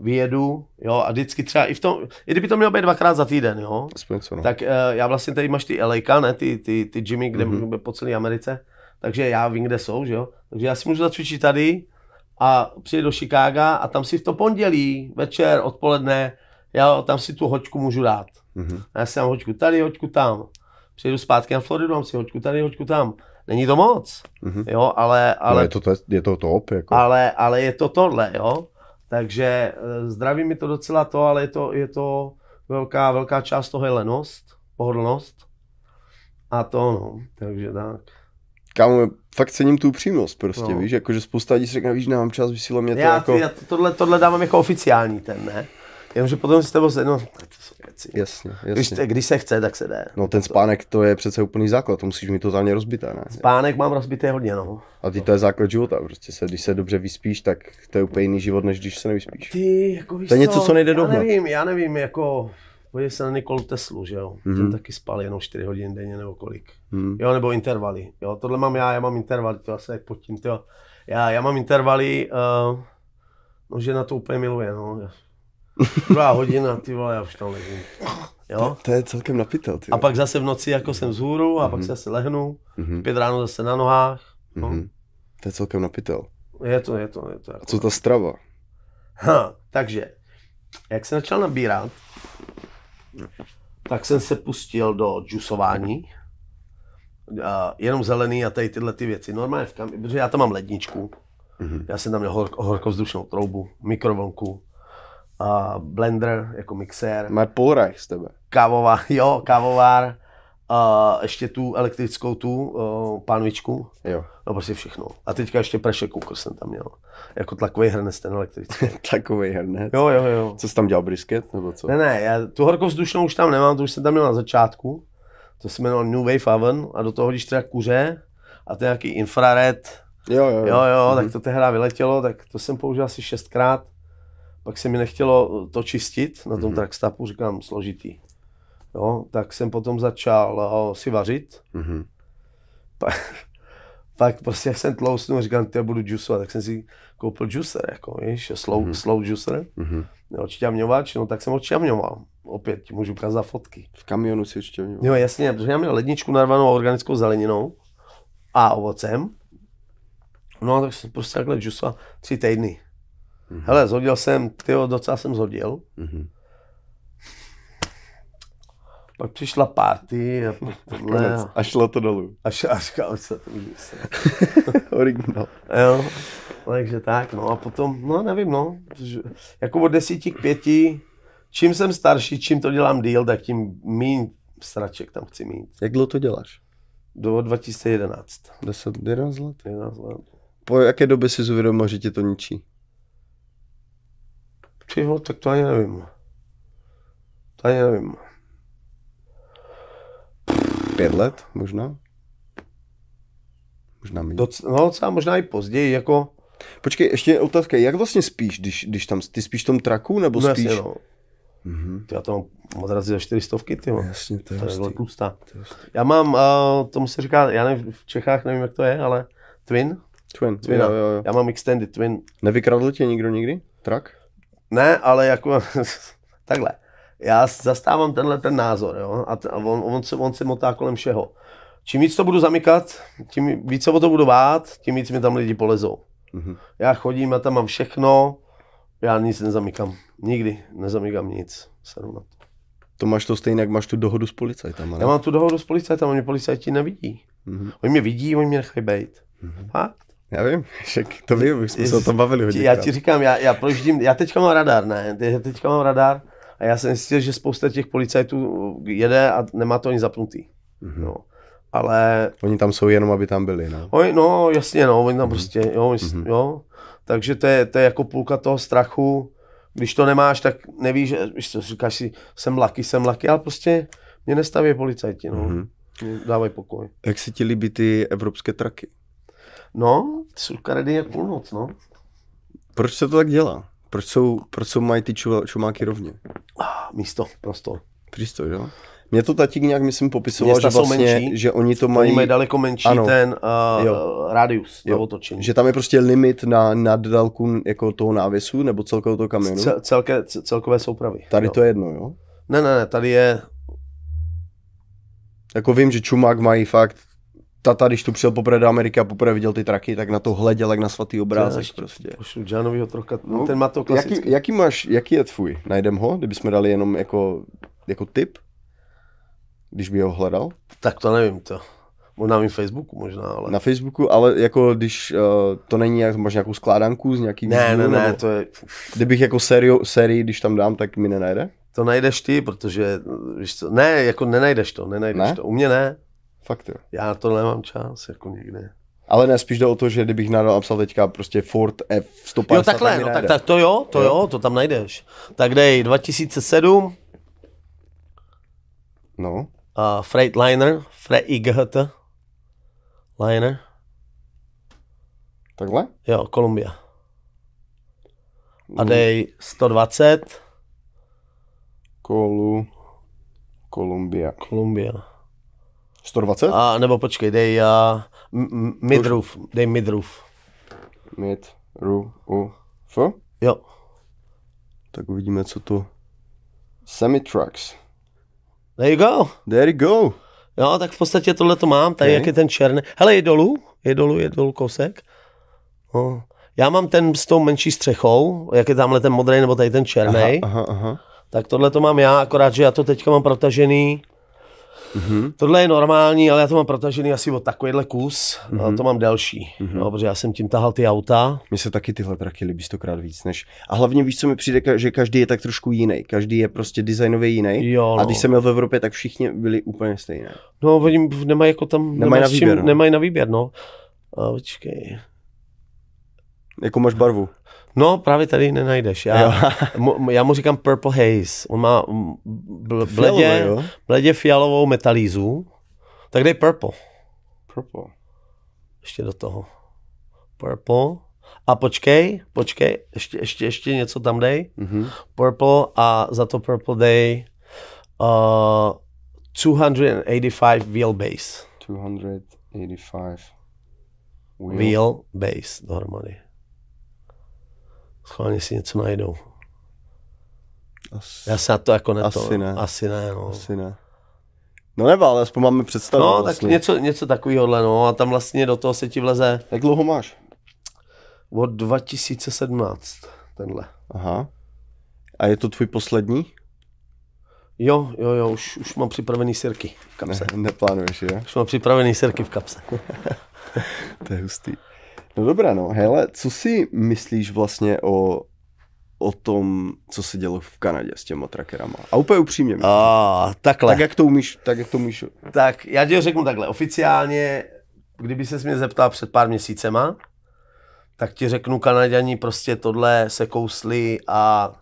vyjedu, jo, a vždycky třeba i v tom, i kdyby to mělo být dvakrát za týden, jo, Aspoň co, no. tak uh, já vlastně tady máš ty LA, ne, ty, ty, ty gymy, kde Mhm. mm-hmm. po celé Americe, takže já vím, kde jsou, že jo, takže já si můžu zacvičit tady a přijet do Chicaga a tam si v to pondělí, večer, odpoledne, já tam si tu hoďku můžu dát. Mhm. A já si dám hoďku tady, hoďku tam. Přijedu zpátky na Floridu, mám si hoďku tady, hoďku tam. Není to moc, Mhm. jo, ale, Ale... No, je, to, je to top, jako. ale, ale je to tohle, jo. Takže eh, zdraví mi to docela to, ale je to, je to velká, velká část toho je lenost, pohodlnost. A to no, takže tak. Kámo, fakt cením tu upřímnost prostě, No. víš, jako že spousta lidí si řekne, víš, nemám čas, vysílám mě to Já, jako... já to, tohle, tohle dávám jako oficiální ten, ne? Jenomže potom si s tebou se, tak to jsou věci. Jasně, Když, jasně. když se chce, tak se jde. No ten spánek, to je přece úplný základ, to musíš mít totálně rozbité, ne? Pánek mám rozbitý hodně, no. A ty to je základ života, prostě se, když se dobře vyspíš, tak to je úplně jiný život, než když se nevyspíš. Ty, jako víš To je něco, co nejde já dohnat. nevím, já nevím, jako, podívej se na Nikolu Teslu, že jo, mm-hmm. Mhm. ten taky spal jenom 4 hodiny denně nebo kolik. Hmm. Jo, nebo intervaly, jo, tohle mám já, já mám intervaly, to asi jak pod tím, to já, já mám intervaly, uh, no žena to úplně miluje, no. Druhá hodina, ty vole, já už tam ležím. Jo? To je celkem napitel, ty. A pak zase v noci jako jsem vzhůru a pak se zase lehnu, Mhm. v pět ráno zase na nohách, No. Mhm. To je celkem napitel. Je to, je to, je to. A Jako... co ta strava? Ha, takže, jak jsem začal nabírat, tak jsem se pustil do džusování. A jenom zelený a tady tyhle ty věci. Normálně v kam, protože já tam mám ledničku. Mhm. Já jsem tam měl hor, horkovzdušnou troubu, mikrovlnku, a blender jako mixér, Má Polreich z tebe. kávová, jo, kávovár, a ještě tu elektrickou tu uh, pánvičku, Jo. no prostě všechno. A teďka ještě pressure cooker jsem tam měl, jako tlakový hrnec ten elektrický. Takový hrnec. Jo, jo, jo. Co jsi tam dělal, brisket, nebo co? Ne, ne, já tu horkovzdušnou už tam nemám, to už jsem tam měl na začátku. To se jmenovalo New Wave Oven a do toho, když teda kuře a to je nějaký infrared, Jo, jo, jo, jo, Mhm. tak to tehdy vyletělo, tak to jsem použil asi šestkrát. Pak se mi nechtělo to čistit na tom Mhm. mm trackstapu, říkám složitý. Jo, tak jsem potom začal o, si vařit. Mhm. Pak, pak prostě jak jsem tlousnul, říkám, ty já budu juicovat, tak jsem si koupil juicer, jako, víš, slow, Mhm. mm slow juicer. Mhm. Jo, čťavňovač, no tak jsem odčťavňoval. Opět ti můžu ukázat fotky. V kamionu si ještě měl. Jo, jasně, protože já měl ledničku narvanou organickou zeleninou a ovocem. No, tak jsem prostě takhle džusoval tři týdny. Mhm. Hele, zhodil jsem, tyjo, docela jsem zhodil. Mhm. Pak přišla party a tohle. A šlo to dolů. Až, až říkal, co to se. Originál. Jo, takže tak, no a potom, no nevím, no, že- jako od desíti k pěti, čím jsem starší, čím to dělám díl, tak tím míň straček tam chci mít. Jak dlouho to děláš? Do 2011. 10, 11 let? 11 let. Po jaké době jsi uvědomil, že tě to ničí? Ty jo, tak to ani nevím. To ani nevím. Pět let možná? Možná méně. Doc, no docela možná i později, jako, Počkej, ještě otázka, jak vlastně spíš, když, když tam, ty spíš v tom traku, nebo no spíš? jasně, no. Mhm. Ty já to mám madraci za 400, ty jo. Jasně, to je To je hustý. tlustá. To je. Já mám, uh, tomu se říká, já nevím, v Čechách nevím, jak to je, ale Twin. Twin, Twina. jo, jo, jo. Já mám Extended Twin. Nevykradl tě nikdo nikdy? Trak? Ne, ale jako, takhle. Já zastávám tenhle ten názor, jo, a, t- a on, on, se, on se motá kolem všeho. Čím víc to budu zamykat, tím víc se o to budu bát, tím víc mi tam lidi polezou. Mhm. Já chodím, já tam mám všechno, já nic nezamykám. Nikdy nezamykám nic. Seru na to. To máš to stejně, jak máš tu dohodu s policajtama, ne? Já mám tu dohodu s policajtem, mě policajti nevidí. Mhm. Oni mě vidí, oni mě nechají být. Fakt. Já vím, však to vím, už jsme se o tom bavili hodně. Já ti říkám, já, já projíždím, já teďka mám radar, ne, Te- teďka mám radar a já jsem zjistil, že spousta těch policajtů jede a nemá to ani zapnutý. Mhm. No. Ale, Oni tam jsou jenom, aby tam byli, no. oni, no jasně, no, oni tam prostě, jo, Mhm. jo. Takže to je, to je jako půlka toho strachu, když to nemáš, tak nevíš, že- víš co, říkáš si, jsem laky, jsem laky, ale prostě mě nestaví policajti, no. Mhm. Mě dávají pokoj. Jak se ti líbí ty evropské traky? No, sulka ready jak půlnoc, no. Proč se to tak dělá? Proč jsou, proč jsou mají ty ču, čumáky rovně? Ah, místo, prostor. Přistoj, jo? Mě to tatík nějak, myslím, popisoval, Města že jsou vlastně, menší. že oni to Oni mají, mají daleko menší Ano. ten uh, Jo. radius na Jo. otočení. že tam je prostě limit na, na délku jako toho návěsu, nebo celkového toho kamionu. Cel, celké, celkové soupravy. Tady jo. to je jedno, jo? Ne, ne, ne, tady je, Jako vím, že čumák mají fakt, tata, když tu přijel poprvé do Ameriky a poprvé viděl ty traky, tak na to hleděl jak na svatý obrázek ještě prostě. pošlu Janovýho trocha, No, ten má to klasický. Jaký, jaký, máš, jaký je tvůj? Najdem ho, kdybychom dali jenom jako, jako tip? Když by ho hledal? Tak to nevím, to. Možná na Facebooku možná, ale... Na Facebooku, ale jako když uh, to není, jak, máš nějakou skládanku z nějaký ne, výzvu, ne, ne, to je, Kdybych jako sérii, sérii, když tam dám, tak mi nenajde? to najdeš ty, protože, víš co, ne, jako nenajdeš to, nenajdeš Ne? to. U mě ne, Fakt jo. já na to nemám čas, jako někde. Ale ne, spíš jde o to, že kdybych nadal napsal teďka prostě Ford F150, Jo, takhle, tak no, tak, tak to jo, to Jo. jo, to tam najdeš. Tak dej 2007, No, uh, Freightliner, FreightIGHT, liner, takhle? jo, Kolumbia. A Mm, dej 120, Kolu, Kolumbia. Kolumbia. 120? A nebo počkej, dej uh, midroof, dej midroof. Mid, Ru, U, F? Jo, Tak uvidíme, co to... Semi-trucks. there you go. There you go. Jo, tak v podstatě tohle to mám, tady Okay. jak je ten černý. Hele, je dolů, je dolů, je dolů kousek. No. Já mám ten s tou menší střechou, jak je tamhle ten modrý nebo tady ten černý. Aha, aha. Tak tohle to mám já, akorát, že já to teďka mám protažený. Mhm. Tohle je normální, ale já to mám protažený asi o takovýhle kus, Mhm. a to mám delší, no, protože já jsem tím tahal ty auta. Mně se taky tyhle traky líbí stokrát víc než... A hlavně víš, co mi přijde, že každý je tak trošku jiný. Každý je prostě designově jiný. Jo, A no. když jsem byl v Evropě, tak všichni byli úplně stejné. No, oni nemají jako tam, Nemají nemají na s čím, výběr, no. nemají na výběr, no. A, počkej. Jako máš barvu. No, právě tady nenajdeš. Já, mu, já mu říkám Purple Haze. On má mm, bl, Fialové, bledě, jo? bledě fialovou metalízu. Tak dej Purple. Purple. Ještě do toho. Purple. A počkej, počkej, ještě, ještě, ještě něco tam dej. Mhm. Purple a za to Purple dej uh, 285 wheelbase. 285. Wheel. Wheel base dohromady. Schválně si něco najdou. Asi, Já se na to jako neto, Asi ne. Asi ne, no. asi ne. No nebo, ale aspoň máme představu. No, vlastně. tak něco, něco takového, no a tam vlastně do toho se ti vleze Jak dlouho máš? od 2017, tenhle. Aha. A je to tvůj poslední? Jo, jo, jo, už, už mám připravený sirky v Ne, kapse. neplánuješ, je? Už mám připravený sirky v kapse. To je hustý. No dobré, no. Hele, co si myslíš vlastně o, o tom, co se dělo v Kanadě s těma trackerama? A úplně upřímně. A, takhle. tak jak to umíš, tak jak to umíš. Tak já ti řeknu takhle, oficiálně, kdyby se mě zeptal před pár měsícema, tak ti řeknu, Kanaděni prostě tohle se kousli a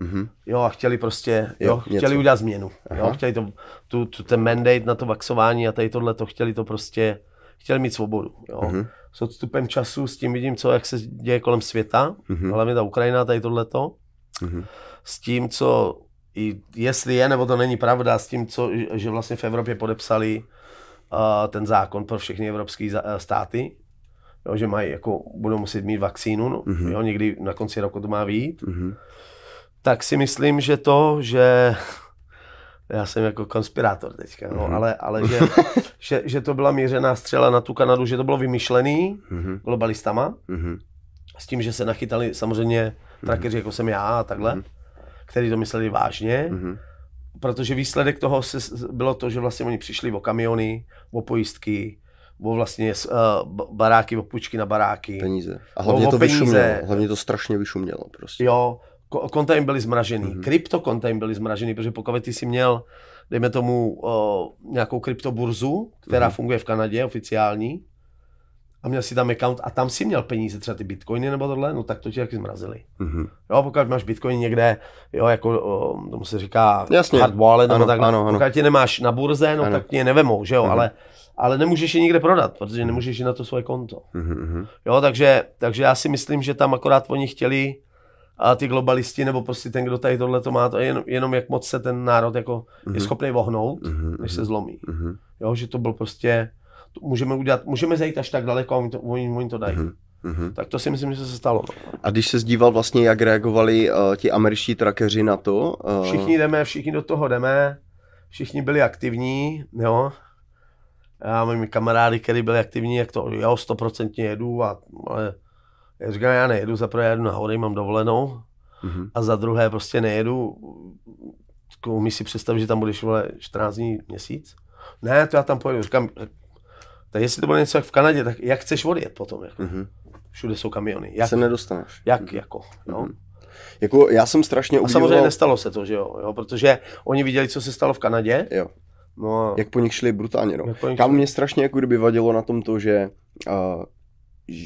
Mhm. jo, a chtěli prostě, Jo, jo, něco. chtěli udělat změnu. Jo, Aha. chtěli to, tu, tu, ten mandate na to vaxování a tady tohle, to chtěli to prostě, chtěli mít svobodu. Jo. Mhm. S odstupem času, s tím vidím, co, jak se děje kolem světa, Mhm. hlavně ta Ukrajina, tady tohleto, Mhm. s tím, co, i jestli je nebo to není pravda, s tím, co, že vlastně v Evropě podepsali uh, ten zákon pro všechny evropské státy, jo, že mají, jako, budou muset mít vakcínu, no, Mhm. jo, někdy na konci roku to má být, Mhm. tak si myslím, že to, že já jsem jako konspirátor teďka, no, Mhm. ale, ale že, že, že, to byla mířená střela na tu Kanadu, že to bylo vymyšlený Mhm. globalistama, Mhm. s tím, že se nachytali samozřejmě trackeři, jako jsem já a takhle, Mhm. kteří to mysleli vážně, Mhm. protože výsledek toho se, bylo to, že vlastně oni přišli o kamiony, o pojistky, o vlastně uh, baráky, o půjčky na baráky. Peníze. A hlavně o to peníze. vyšumělo. Hlavně to strašně vyšumělo prostě. Jo, konta jim byly zmražený, Mhm. mm-hmm. kryptokonta jim byly zmražený, protože pokud ty si měl, dejme tomu, uh, nějakou kryptoburzu, která Mhm. mm-hmm. funguje v Kanadě, oficiální, a měl si tam account a tam si měl peníze, třeba ty bitcoiny nebo tohle, no tak to ti taky zmrazili. Mhm. Jo, pokud máš bitcoin někde, jo, jako o, tomu se říká Jasně. hard wallet, nebo Ano, takhle, ano, ano. pokud tě nemáš na burze, no Ano. tak tě je nevemou, že jo, Mhm. ale, ale nemůžeš je nikde prodat, protože nemůžeš jít na to svoje konto. Mhm. Mhm. Jo, takže, takže já si myslím, že tam akorát oni chtěli a ty globalisti, nebo prostě ten, kdo tady tohle to má, to je jenom, jenom jak moc se ten národ jako Mhm. je schopný vohnout, Mhm. než se zlomí. Mhm. Jo, že to byl prostě, to můžeme udělat, můžeme zajít až tak daleko a oni to, oni, oni to dají. Mhm. Mhm. Tak to si myslím, že se stalo. no. A když se zdíval vlastně, jak reagovali uh, ti američtí trackeři na to? Uh, Všichni jdeme, všichni do toho jdeme, všichni byli aktivní, jo. Já mám kamarády, kteří byli aktivní, jak to, jo, stoprocentně jedu, a, ale já říkám, já nejedu, za prvé jedu na hory, mám dovolenou, Mhm. a za druhé prostě nejedu, Jako umíš si představit, že tam budeš vole 14 dní, měsíc? Ne, to já tam pojedu, říkám, tak jestli to bude něco jak v Kanadě, tak jak chceš odjet potom, jako? Mhm. všude jsou kamiony, jak, Se nedostaneš. jak jako, jo? Mhm. Jako já jsem strašně A samozřejmě obdivoval, nestalo se to, že jo, jo, protože oni viděli, co se stalo v Kanadě, jo, no a jak po nich šli brutálně, no. Šli. mě strašně jako kdyby vadilo na tom to, že, uh,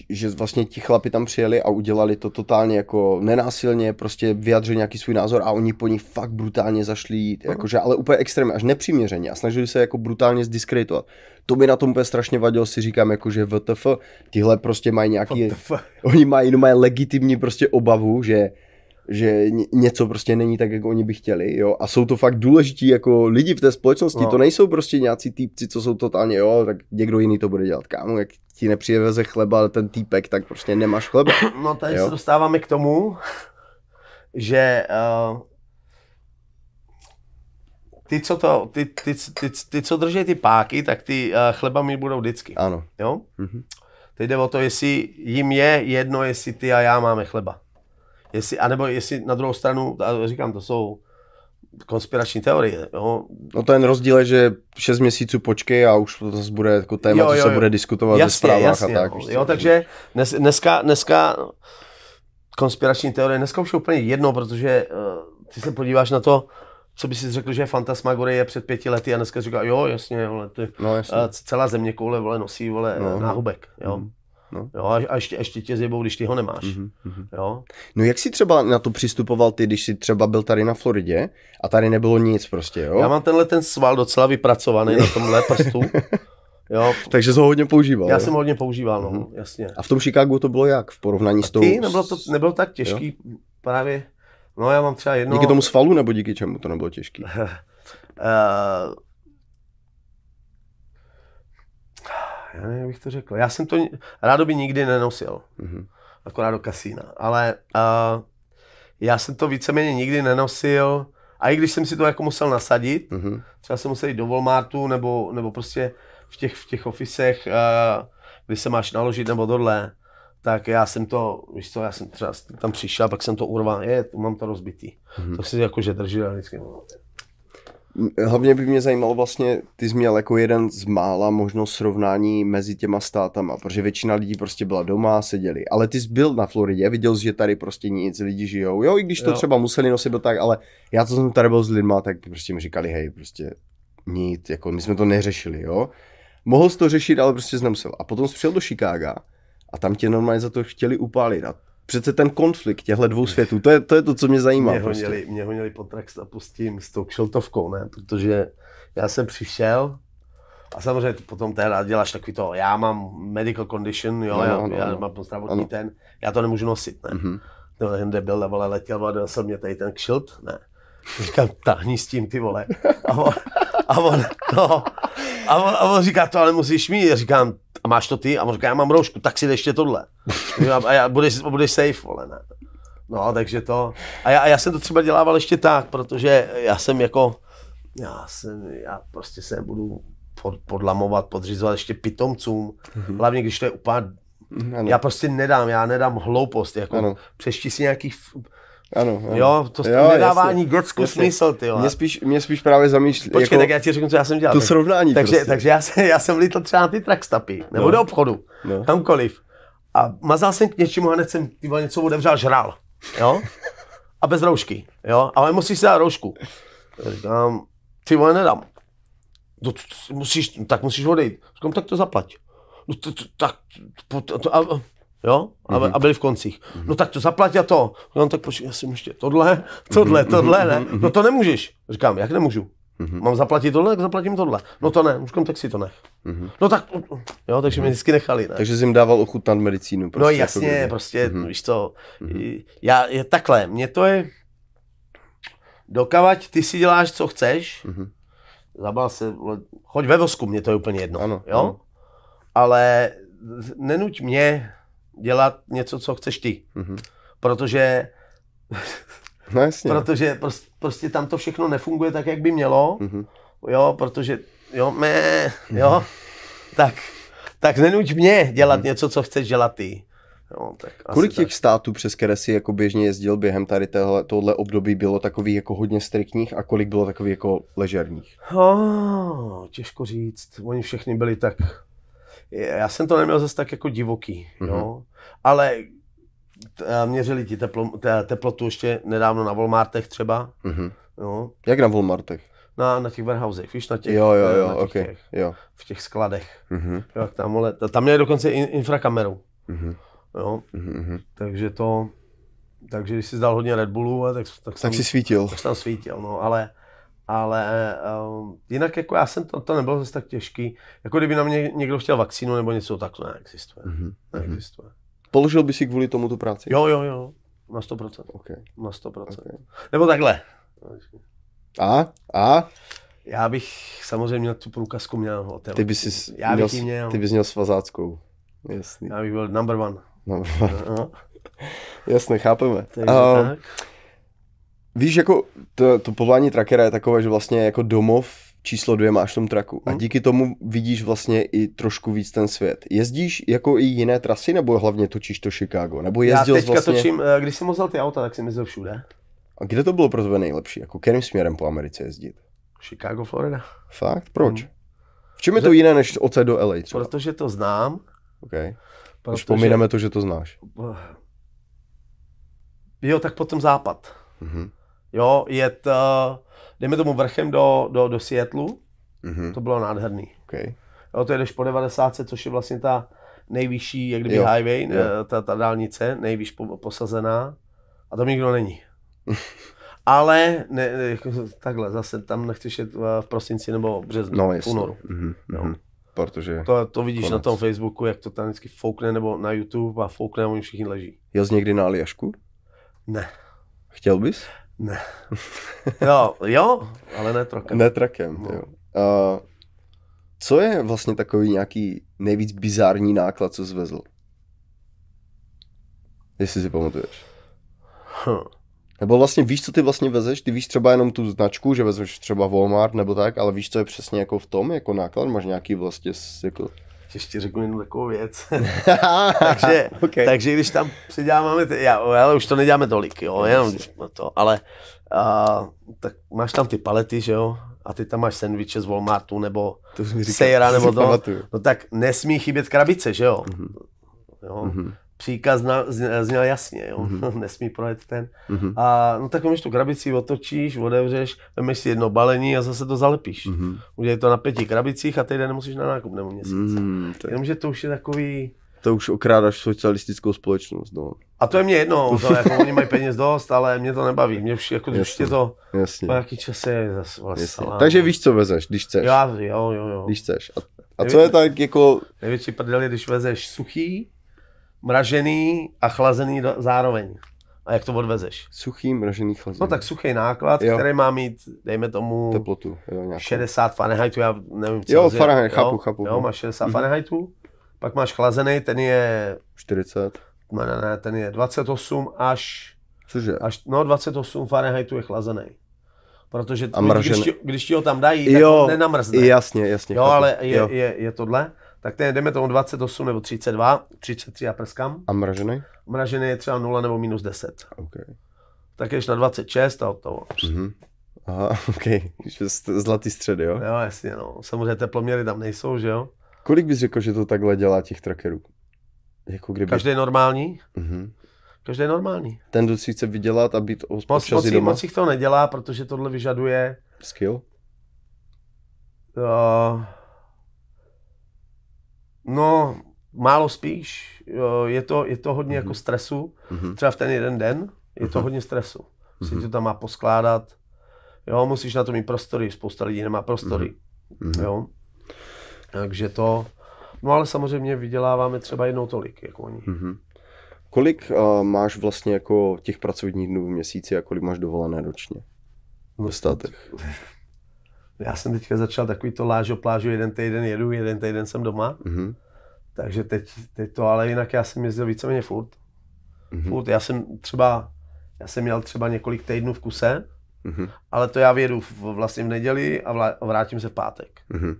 že vlastně ti chlapi tam přijeli a udělali to totálně jako nenásilně, prostě vyjadřili nějaký svůj názor a oni po nich fakt brutálně zašli, jakože, ale úplně extrémně, až nepřiměřeně a snažili se jako brutálně zdiskreditovat. To mi na tom úplně strašně vadilo, si říkám, jako, že VTF, tihle prostě mají nějaký, oni mají, no, mají legitimní prostě obavu, že že ně- něco prostě není tak, jak oni by chtěli, jo, a jsou to fakt důležití jako lidi v té společnosti, No. to nejsou prostě nějací týpci, co jsou totálně, jo, tak někdo jiný to bude dělat, kámo, jak ti nepřiveze chleba, ale ten týpek, tak prostě nemáš chleba. No tady Jo. se dostáváme k tomu, že uh, ty, co to, ty, ty, ty, ty, ty, co drží ty páky, tak ty uh, chleba mi budou vždycky, Ano. jo? Mhm. Teď jde o to, jestli jim je jedno, jestli ty a já máme chleba. Jestli, anebo jestli na druhou stranu, a říkám, to jsou konspirační teorie. Jo. No ten rozdíl je, že 6 měsíců počkej a už to zase bude jako téma, jo, jo, jo. co se bude diskutovat jasně, ve zprávách jasně, a tak. Jo, jo takže dnes, dneska, dneska konspirační teorie, dneska už je úplně jedno, protože uh, ty se podíváš na to, co by si řekl, že je fantasmagorie před pěti lety a dneska říká, jo, jasně, vole, ty, no, jasně. Uh, celá země koule, vole, nosí, vole, no, náhubek, jo. Mm. No. Jo, a ještě, ještě tě zjebou, když ty ho nemáš. Mm-hmm. Jo. No jak jsi třeba na to přistupoval ty, když jsi třeba byl tady na Floridě a tady nebylo nic prostě, jo? Já mám tenhle ten sval docela vypracovaný na tomhle prstu. Jo. Takže jsi ho hodně používal. Já jo? jsem ho hodně používal, no, mm-hmm. jasně. A v tom Chicagu to bylo jak v porovnání a s tou... Ty, nebylo to nebylo tak těžký jo? právě. No já mám třeba jedno... Díky tomu svalu nebo díky čemu to nebylo těžký? uh, já nevím, jak bych to řekl. Já jsem to rádoby nikdy nenosil. Mm-hmm. Akorát do kasína. Ale uh, já jsem to víceméně nikdy nenosil. A i když jsem si to jako musel nasadit, mm-hmm. třeba jsem musel jít do Walmartu, nebo, nebo prostě v těch, v těch ofisech, uh, kdy se máš naložit nebo tohle, tak já jsem to, víš co, já jsem třeba tam přišel, pak jsem to urval, je, mám to rozbitý. Mm-hmm. To si jakože držel vždycky. Hlavně by mě zajímalo vlastně, ty jsi měl jako jeden z mála možnost srovnání mezi těma státama, protože většina lidí prostě byla doma, seděli. Ale ty jsi byl na Floridě, viděl jsi, že tady prostě nic, lidi žijou. Jo, i když to jo. třeba museli nosit do tak, ale já to jsem tady byl s lidma, tak prostě mi říkali, hej, prostě nic, jako my jsme to neřešili, jo. Mohl jsi to řešit, ale prostě jsi nemusel. A potom jsi přijel do Chicaga a tam tě normálně za to chtěli upálit. A přece ten konflikt těchto dvou světů, to je, to je to, co mě zajímá. Mě prostě. honili, mě honili pod a pustím s tou kšeltovkou, ne? Protože já jsem přišel a samozřejmě potom teda děláš takový to, já mám medical condition, jo, no, já, no, já no. mám zdravotní no. ten, já to nemůžu nosit, ne? Mm-hmm. Ten debil, vole, letěl a se mě tady ten kšilt, ne? Říkám, tahni s tím, ty vole. A on, a on, no, a on, a on říká, to ale musíš mít. Já říkám, a máš to ty? A on říká, já mám roušku, tak si ještě tohle. A já, budeš, budeš safe, vole, ne. No, takže to. A já, a já jsem to třeba dělával ještě tak, protože já jsem jako, já jsem, já prostě se budu pod, podlamovat, podřizovat ještě pitomcům. Mm-hmm. Hlavně, když to je úplně ano. Já prostě nedám, já nedám hloupost, jako ano. přešti si nějaký ano, ano. Jo, to jo, nedává jasně, ani dětskou smysl, ty mě spíš, mě spíš právě zamýšlí. Počkej, jako, tak já ti řeknu, co já jsem dělal. To srovnání takže, prostě. takže já, jsem, já jsem lítl třeba na ty trackstapy, nebo no. do obchodu, no. kamkoliv. A mazal jsem k něčemu a hned jsem tyba, něco otevřel, žral. Jo? A bez roušky. Jo? Ale musíš si dát roušku. Říkám, ty vole nedám. No, musíš, tak musíš odejít. Říkám, tak to zaplať. No, to, to, tak, to, to, a, jo, a, mm-hmm. a byli v koncích. Mm-hmm. No tak to zaplatí a to. No tak počkej, já jsem ještě tohle, tohle, mhm. tohle, ne. Mhm. No to nemůžeš. Říkám, jak nemůžu? Mm-hmm. Mám zaplatit tohle, tak zaplatím tohle. No to ne, říkám, tak si to nech. Mm-hmm. No tak, jo, takže mm-hmm. mě vždycky nechali, ne. Takže jsi jim dával ochutnat medicínu. Prostě, no jasně, jako prostě, mm-hmm. víš co, mm-hmm. já, je takhle, mě to je, dokavať ty si děláš, co chceš, mm-hmm. zabal se, choď ve vosku, mě to je úplně jedno, ano, jo? Ano. Ale nenuť mě dělat něco, co chceš ty. Mm-hmm. Protože no jasně. protože prostě, prostě tam to všechno nefunguje tak, jak by mělo, mm-hmm. jo, protože, jo, mé, jo, mm-hmm. tak, tak nenuď mě dělat mm-hmm. něco, co chceš dělat ty. Jo, tak Kolik těch tak. států, přes které si jako běžně jezdil během tady tohle období, bylo takových jako hodně striktních a kolik bylo takových jako ležerních? Oh, těžko říct. Oni všechny byli tak já jsem to neměl zase tak jako divoký, mm-hmm. jo. Ale měřili ti teplo, teplotu ještě nedávno na Walmartech třeba. Mm-hmm. Jo. Jak na Walmartech? Na, na těch warehousech, víš, na těch, jo, jo, jo, na těch, okay. těch, jo. v těch skladech. Mm-hmm. Jo, tam, ale, tam měli dokonce infrakameru. Mm-hmm. Jo, mm-hmm. takže to, takže když jsi zdal hodně Red Bullu, tak, tak, tak jsem, si svítil. Tak jsem svítil, no, ale ale um, jinak jako já jsem to, to nebylo zase tak těžký. Jako kdyby na mě někdo chtěl vakcínu nebo něco, tak to neexistuje. Mm-hmm. Neexistuje. Položil by si kvůli tomu tu práci? Jo, jo, jo. Na 100%. Okay. Na 100%. Okay. Nebo takhle. A? A? Já bych samozřejmě měl tu průkazku měl hotel. Ty bys, Já bych měl, měl. Ty bys měl svazáckou. Jasný. Já bych byl number one. Number one. No. Jasně, chápeme. Takže uh, tak. Víš, jako to, to povolání trackera je takové, že vlastně jako domov číslo dvě máš v tom traku a Hmm. díky tomu vidíš vlastně i trošku víc ten svět. Jezdíš jako i jiné trasy, nebo hlavně točíš to Chicago? Nebo Já jezdil jsi teďka vlastně... točím, eh, když jsem vozil ty auta, tak jsem jezdil všude. A kde to bylo pro tebe nejlepší? Jako kterým směrem po Americe jezdit? Chicago, Florida. Fakt? Proč? Hmm. V čem je to jiné než odsaď do LA třeba? Protože to znám. Okay. Protože... Pomineme to, že to znáš. Jo, tak potom západ. Mhm. Jo, jet, uh, dejme tomu vrchem do, do, do Seattleu, Mhm. to bylo nádherný. Okay. Jo, to jedeš po 90, což je vlastně ta nejvyšší, jak kdyby Jo, highway, jo. eh, ta, ta dálnice, nejvíš po, posazená. A tam nikdo není. Ale ne, ne, jako takhle, zase tam nechceš jet eh, v prosinci nebo v březnu, No v únoru. Mhm. Jo. Mhm. Protože To, to vidíš Konec. na tom Facebooku, jak to tam vždycky foukne, nebo na YouTube a foukne a oni všichni leží. jel jsi někdy na Aljašku? Ne, Chtěl bys? Ne. Jo, jo, ale ne trochu. Ne trakem, No. jo. A co je vlastně takový nějaký nejvíc bizární náklad, co zvezl? Jestli si pamatuješ. Hm. Nebo vlastně víš, co ty vlastně vezeš? Ty víš třeba jenom tu značku, že vezeš třeba Walmart nebo tak, ale víš, co je přesně jako v tom, jako náklad? Máš nějaký vlastně jako... Ještě řeknu jednu takovou věc. takže, okay. takže když tam přidáváme, ty, já, ale už to neděláme tolik, jo, jenom když to, ale a, tak máš tam ty palety, že jo, a ty tam máš sendviče z Walmartu, nebo to říkal, Sejra nebo to, no tak nesmí chybět krabice, že jo. Mhm. jo. Mhm. Příkaz zně- zněl jasně, jo. Mhm. nesmí projet ten. Mhm. A no tak umíš tu krabici, otočíš, otevřeš, vemeš si jedno balení a zase to zalepíš. Mhm. Udělej to na pěti krabicích a týden nemusíš na nákup nebo měsíc. To, je- Jenomže to už je takový, to už okrádáš socialistickou společnost, no. A to je mě jedno, to jako oni mají peněz dost, ale mě to nebaví. Mě už jako, když Jasně. tě to Jasně. po jaký čas je zase vlastně. Takže víš, co vezeš, když chceš. Já, jo, jo, jo. Když chceš. A, a co je tak jako... Největší prdel je, když vezeš suchý, mražený a chlazený zároveň. A jak to odvezeš? Suchý mražený chlazený. No tak suchý náklad, Jo. který má mít, dejme tomu, Teplotu. Jo, nějakou. 60 Fahrenheitů, já nevím, co Jo, Fahrenheit, chápu, jo, chápu. Jo, máš 60 Mhm. Fahrenheitů, pak máš chlazený, ten je, 40. ne, ne, ne, ten je 28 až Cože? Až, no 28 Fahrenheitů je chlazený. Protože A mražený- když, ti, když ti ho tam dají, tak Jo, on nenamrzne. Jasně, jasně. jo, chápu. ale je, Jo. je, je tohle. Tak ten jdeme tomu 28 nebo 32, 33 a prskám. A mražený? Mražený je třeba 0 nebo minus 10. OK. Tak jdeš na 26 a hotovo. Mhm. Aha, OK. Zlatý středy, jo? Jo, jasně, no. Samozřejmě teploměry tam nejsou, že jo. Kolik bys řekl, že to takhle dělá těch trackerů? Jako kdyby... Každý normální. Mhm. Každý je normální. Ten, si chce vydělat a být Moc, moc, doma. moc jich to nedělá, protože tohle vyžaduje Skill? Uh, no, málo spíš. Je to, je to hodně jako stresu. Mhm. Třeba v ten jeden den je to Mhm. hodně stresu. Si Mhm. to tam má poskládat. Jo, musíš na to mít prostory. Spousta lidí nemá prostory. Mhm. Jo. Takže to... No ale samozřejmě vyděláváme třeba jednou tolik, jako oni. Mhm. Kolik uh, máš vlastně jako těch pracovních dnů v měsíci a kolik máš dovolené ročně? Ve státech. Já jsem teďka začal takový to lážo plážo, jeden týden jedu, jeden týden jsem doma. Mhm. Takže teď, teď to, ale jinak já jsem jezdil víceméně furt. Mhm. Furt, já jsem třeba, já jsem měl třeba několik týdnů v kuse, Mhm. ale to já vyjedu v, vlastně v neděli a vrátím se v pátek. Mhm.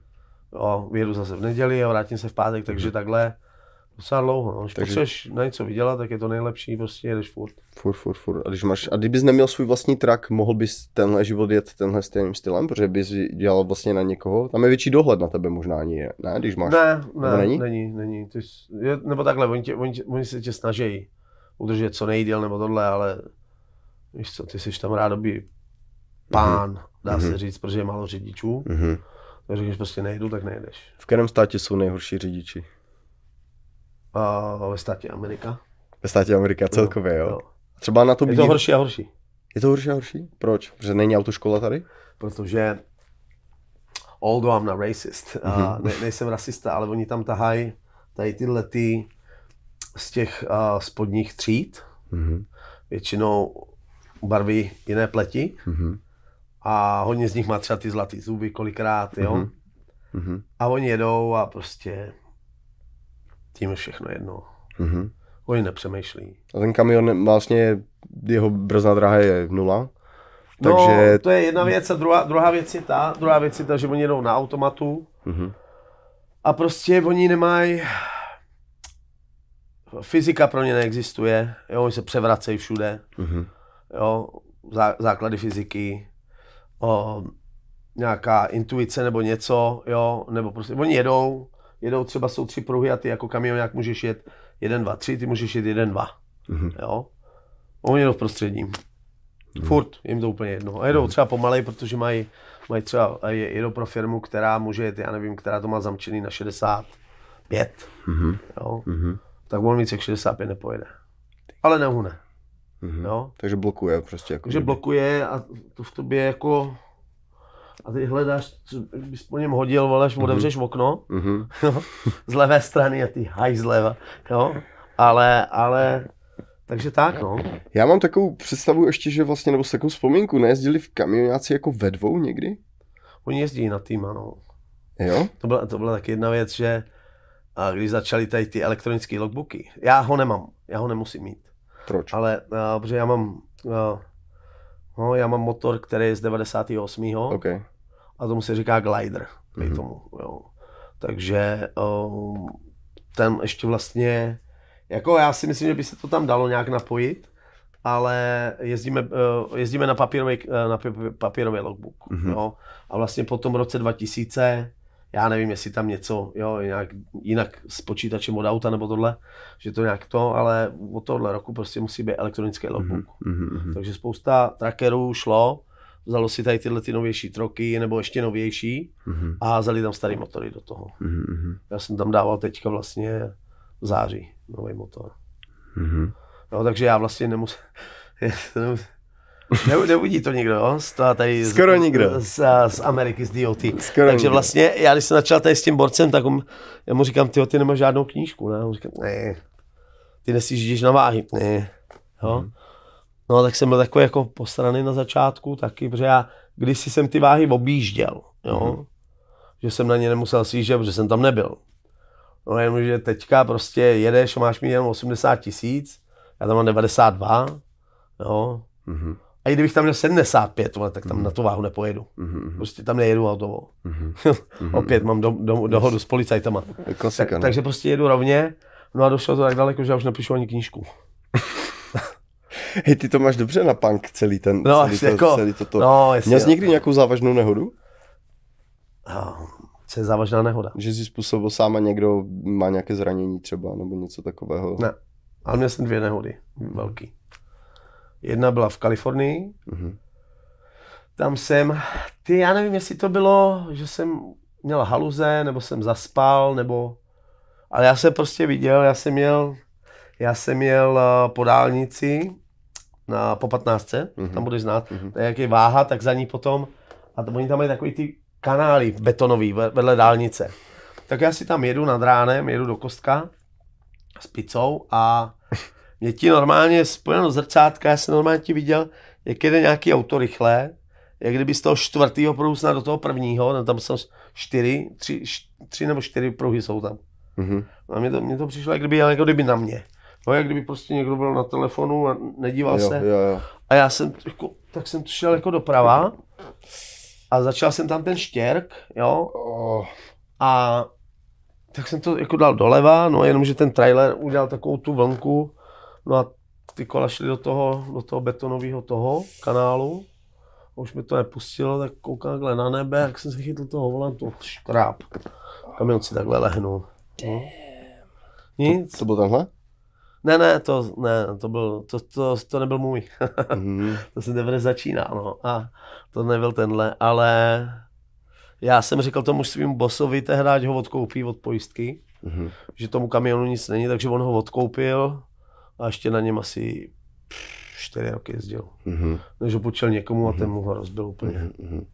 Jo, vyjedu zase v neděli a vrátím se v pátek, takže takhle docela dlouho. No. Když Takže- potřebuješ na něco vydělat, tak je to nejlepší, prostě jedeš furt. Furt, furt, furt. A když máš, a kdybys neměl svůj vlastní trak, mohl bys tenhle život jet tenhle stejným stylem, protože bys dělal vlastně na někoho. Tam je větší dohled na tebe možná ani je, ne? Když máš. Ne, ne, není? není, není. Ty jsi, je, nebo takhle, oni, tě, oni, tě, oni se tě snaží udržet co nejdíl nebo tohle, ale víš co, ty jsi tam rádoby pán, dá Mhm. se říct, protože je málo řidičů. Mhm. Tak řekneš prostě nejdu, tak nejdeš. V kterém státě jsou nejhorší řidiči? A ve státě Amerika. Ve státě Amerika celkově, jo? jo. Třeba na to Je být... to horší a horší, Je to horší a horší? Proč? Protože není autoškola tady? protože although I'm not racist, a Mhm. ne, nejsem rasista, ale oni tam tahají tady tyhle ty z těch uh, spodních tříd, Mhm. většinou barvy jiné pleti Mhm. a hodně z nich má třeba ty zlatý zuby kolikrát, jo. Mhm. Mhm. A oni jedou a prostě tím je všechno jedno. Mhm. Oni nepřemýšlí. A ten kamion vlastně, jeho brzná dráha je nula. Takže... No, to je jedna věc a druhá, druhá věc je ta, druhá věc je ta, že oni jedou na automatu Mhm. a prostě oni nemají, fyzika pro ně neexistuje, jo, oni se převracejí všude, Mhm. jo, zá, základy fyziky, o, nějaká intuice nebo něco, jo, nebo prostě, oni jedou, jedou třeba jsou tři pruhy a ty jako kamionák můžeš jet jeden, dva, tři, ty můžeš jet jeden, dva, Mhm. jo. Oni jedou v prostředním. Furt, jim to úplně jedno. A jedou třeba pomalej, protože mají, mají třeba, jedou pro firmu, která může jet, já nevím, která to má zamčený na 65, Mhm. jo. Mhm. Tak on víc jak 65 nepojede. Ale neuhne, Mhm. jo. Takže blokuje prostě jako. Takže blokuje a to v tobě jako... A ty hledáš, co bys po něm hodil, voleš, otevřeš okno, Mhm. jo, z levé strany a ty haj zleva, jo. Ale, ale, takže tak, no. Já mám takovou představu ještě, že vlastně, nebo s takovou vzpomínku, nejezdili v kamionáci jako ve dvou někdy? Oni jezdí na tým, ano. Jo? To byla, to byla taky jedna věc, že a když začaly tady ty elektronické logbooky, já ho nemám, já ho nemusím mít, Proč? ale uh, protože já mám, uh, no, já mám motor, který je z 98. OK. a tomu se říká glider, Mhm. mm-hmm. tomu, jo. Takže um, ten ještě vlastně, jako já si myslím, že by se to tam dalo nějak napojit, ale jezdíme, uh, jezdíme na papírový, uh, na papí- papírový logbook, Mhm. mm-hmm. jo. A vlastně po tom roce 2000, já nevím, jestli tam něco, jo, nějak jinak s počítačem od auta nebo tohle, že to nějak to, ale od tohle roku prostě musí být elektronický logbook. Mhm. Mhm. Takže spousta trackerů šlo, vzalo si tady tyhle ty novější troky, nebo ještě novější Mhm. a vzali tam starý motory do toho. Mhm. Mhm. Já jsem tam dával teďka vlastně v září nový motor. Mhm. No, takže já vlastně nemusím... Ne, neuvidí to nikdo? Z, toho tady, z- Skoro nikdo. Z, z, Ameriky, z DOT. Skoro takže nikdo. vlastně, já když jsem začal tady s tím borcem, tak on, já mu říkám, ty ty nemáš žádnou knížku, ne? On říká, ne, ty nesjíždíš na váhy, ne, jo. Mhm. No, tak jsem byl takový jako posraný na začátku taky, protože já kdysi jsem ty váhy objížděl, jo. Mhm. Že jsem na ně nemusel sjíždět, protože jsem tam nebyl. No jenom, že teďka prostě jedeš a máš mít jenom 80 tisíc, já tam mám 92, jo. Mhm. A i kdybych tam měl 75, vole, tak tam na tu váhu nepojedu. Mhm. Prostě tam nejedu autovo. Mhm. Opět mám do, do, dohodu s policajtama. Klasika, Tak, no. takže prostě jedu rovně, no a došlo to tak daleko, že já už nepíšu ani knížku. Hej, ty to máš dobře na punk, celý ten, No, celý, to, jako- celý toto. No, jestli... Měl jsi někdy nějakou závažnou nehodu? Ah, Co je závažná nehoda? Že jsi způsobil sám a někdo má nějaké zranění třeba, nebo něco takového? Ne. Ale měl jsem dvě nehody, velký. Jedna byla v Kalifornii, Mhm. tam jsem, ty já nevím, jestli to bylo, že jsem měl haluze, nebo jsem zaspal, nebo, ale já jsem prostě viděl, já jsem měl, já jsem měl eh, po dálnici na, po 15, Mhm. mm-hmm. tam budeš znát, Mhm. mm-hmm. jak je váha, tak za ní potom, a to, oni tam mají takový ty kanály betonový ve- vedle dálnice. Tak já si tam jedu nad ránem, jedu do kostka s pizzou a mě ti normálně spojeno zrcátka, já jsem normálně ti viděl, jak jede nějaký auto rychle, jak kdyby z toho čtvrtého pruhu snad do toho prvního, no tam jsou čtyři, tři, tři nebo čtyři pruhy jsou tam. Mhm. A mně to, mně to přišlo, jak kdyby, jako kdyby na mě. No, jak kdyby prostě někdo byl na telefonu a nedíval Jo, se. jo, jo. A já jsem, jako, tak jsem šel jako doprava a začal jsem tam ten štěrk, jo, Oh. a tak jsem to jako dal doleva, no jenomže ten trailer udělal takovou tu vlnku, no a ty kola šly do toho, do toho betonového toho kanálu. A už mi to nepustilo, tak koukám takhle na nebe, jak jsem se chytl toho volantu, škráp. Kamion si takhle lehnul. No. Nic. To byl tenhle? Ne, ne, to, ne, to, byl, to, to, to nebyl můj. Mhm. to jsem teprve začínal, no. A to nebyl tenhle, ale já jsem říkal tomu svým bossovi tehdy, ať ho odkoupí od pojistky, Mhm. že tomu kamionu nic není, takže on ho odkoupil a ještě na něm asi čtyři roky jezdil. Mhm. Než ho počil někomu a ten mu ho rozbil úplně. Mhm.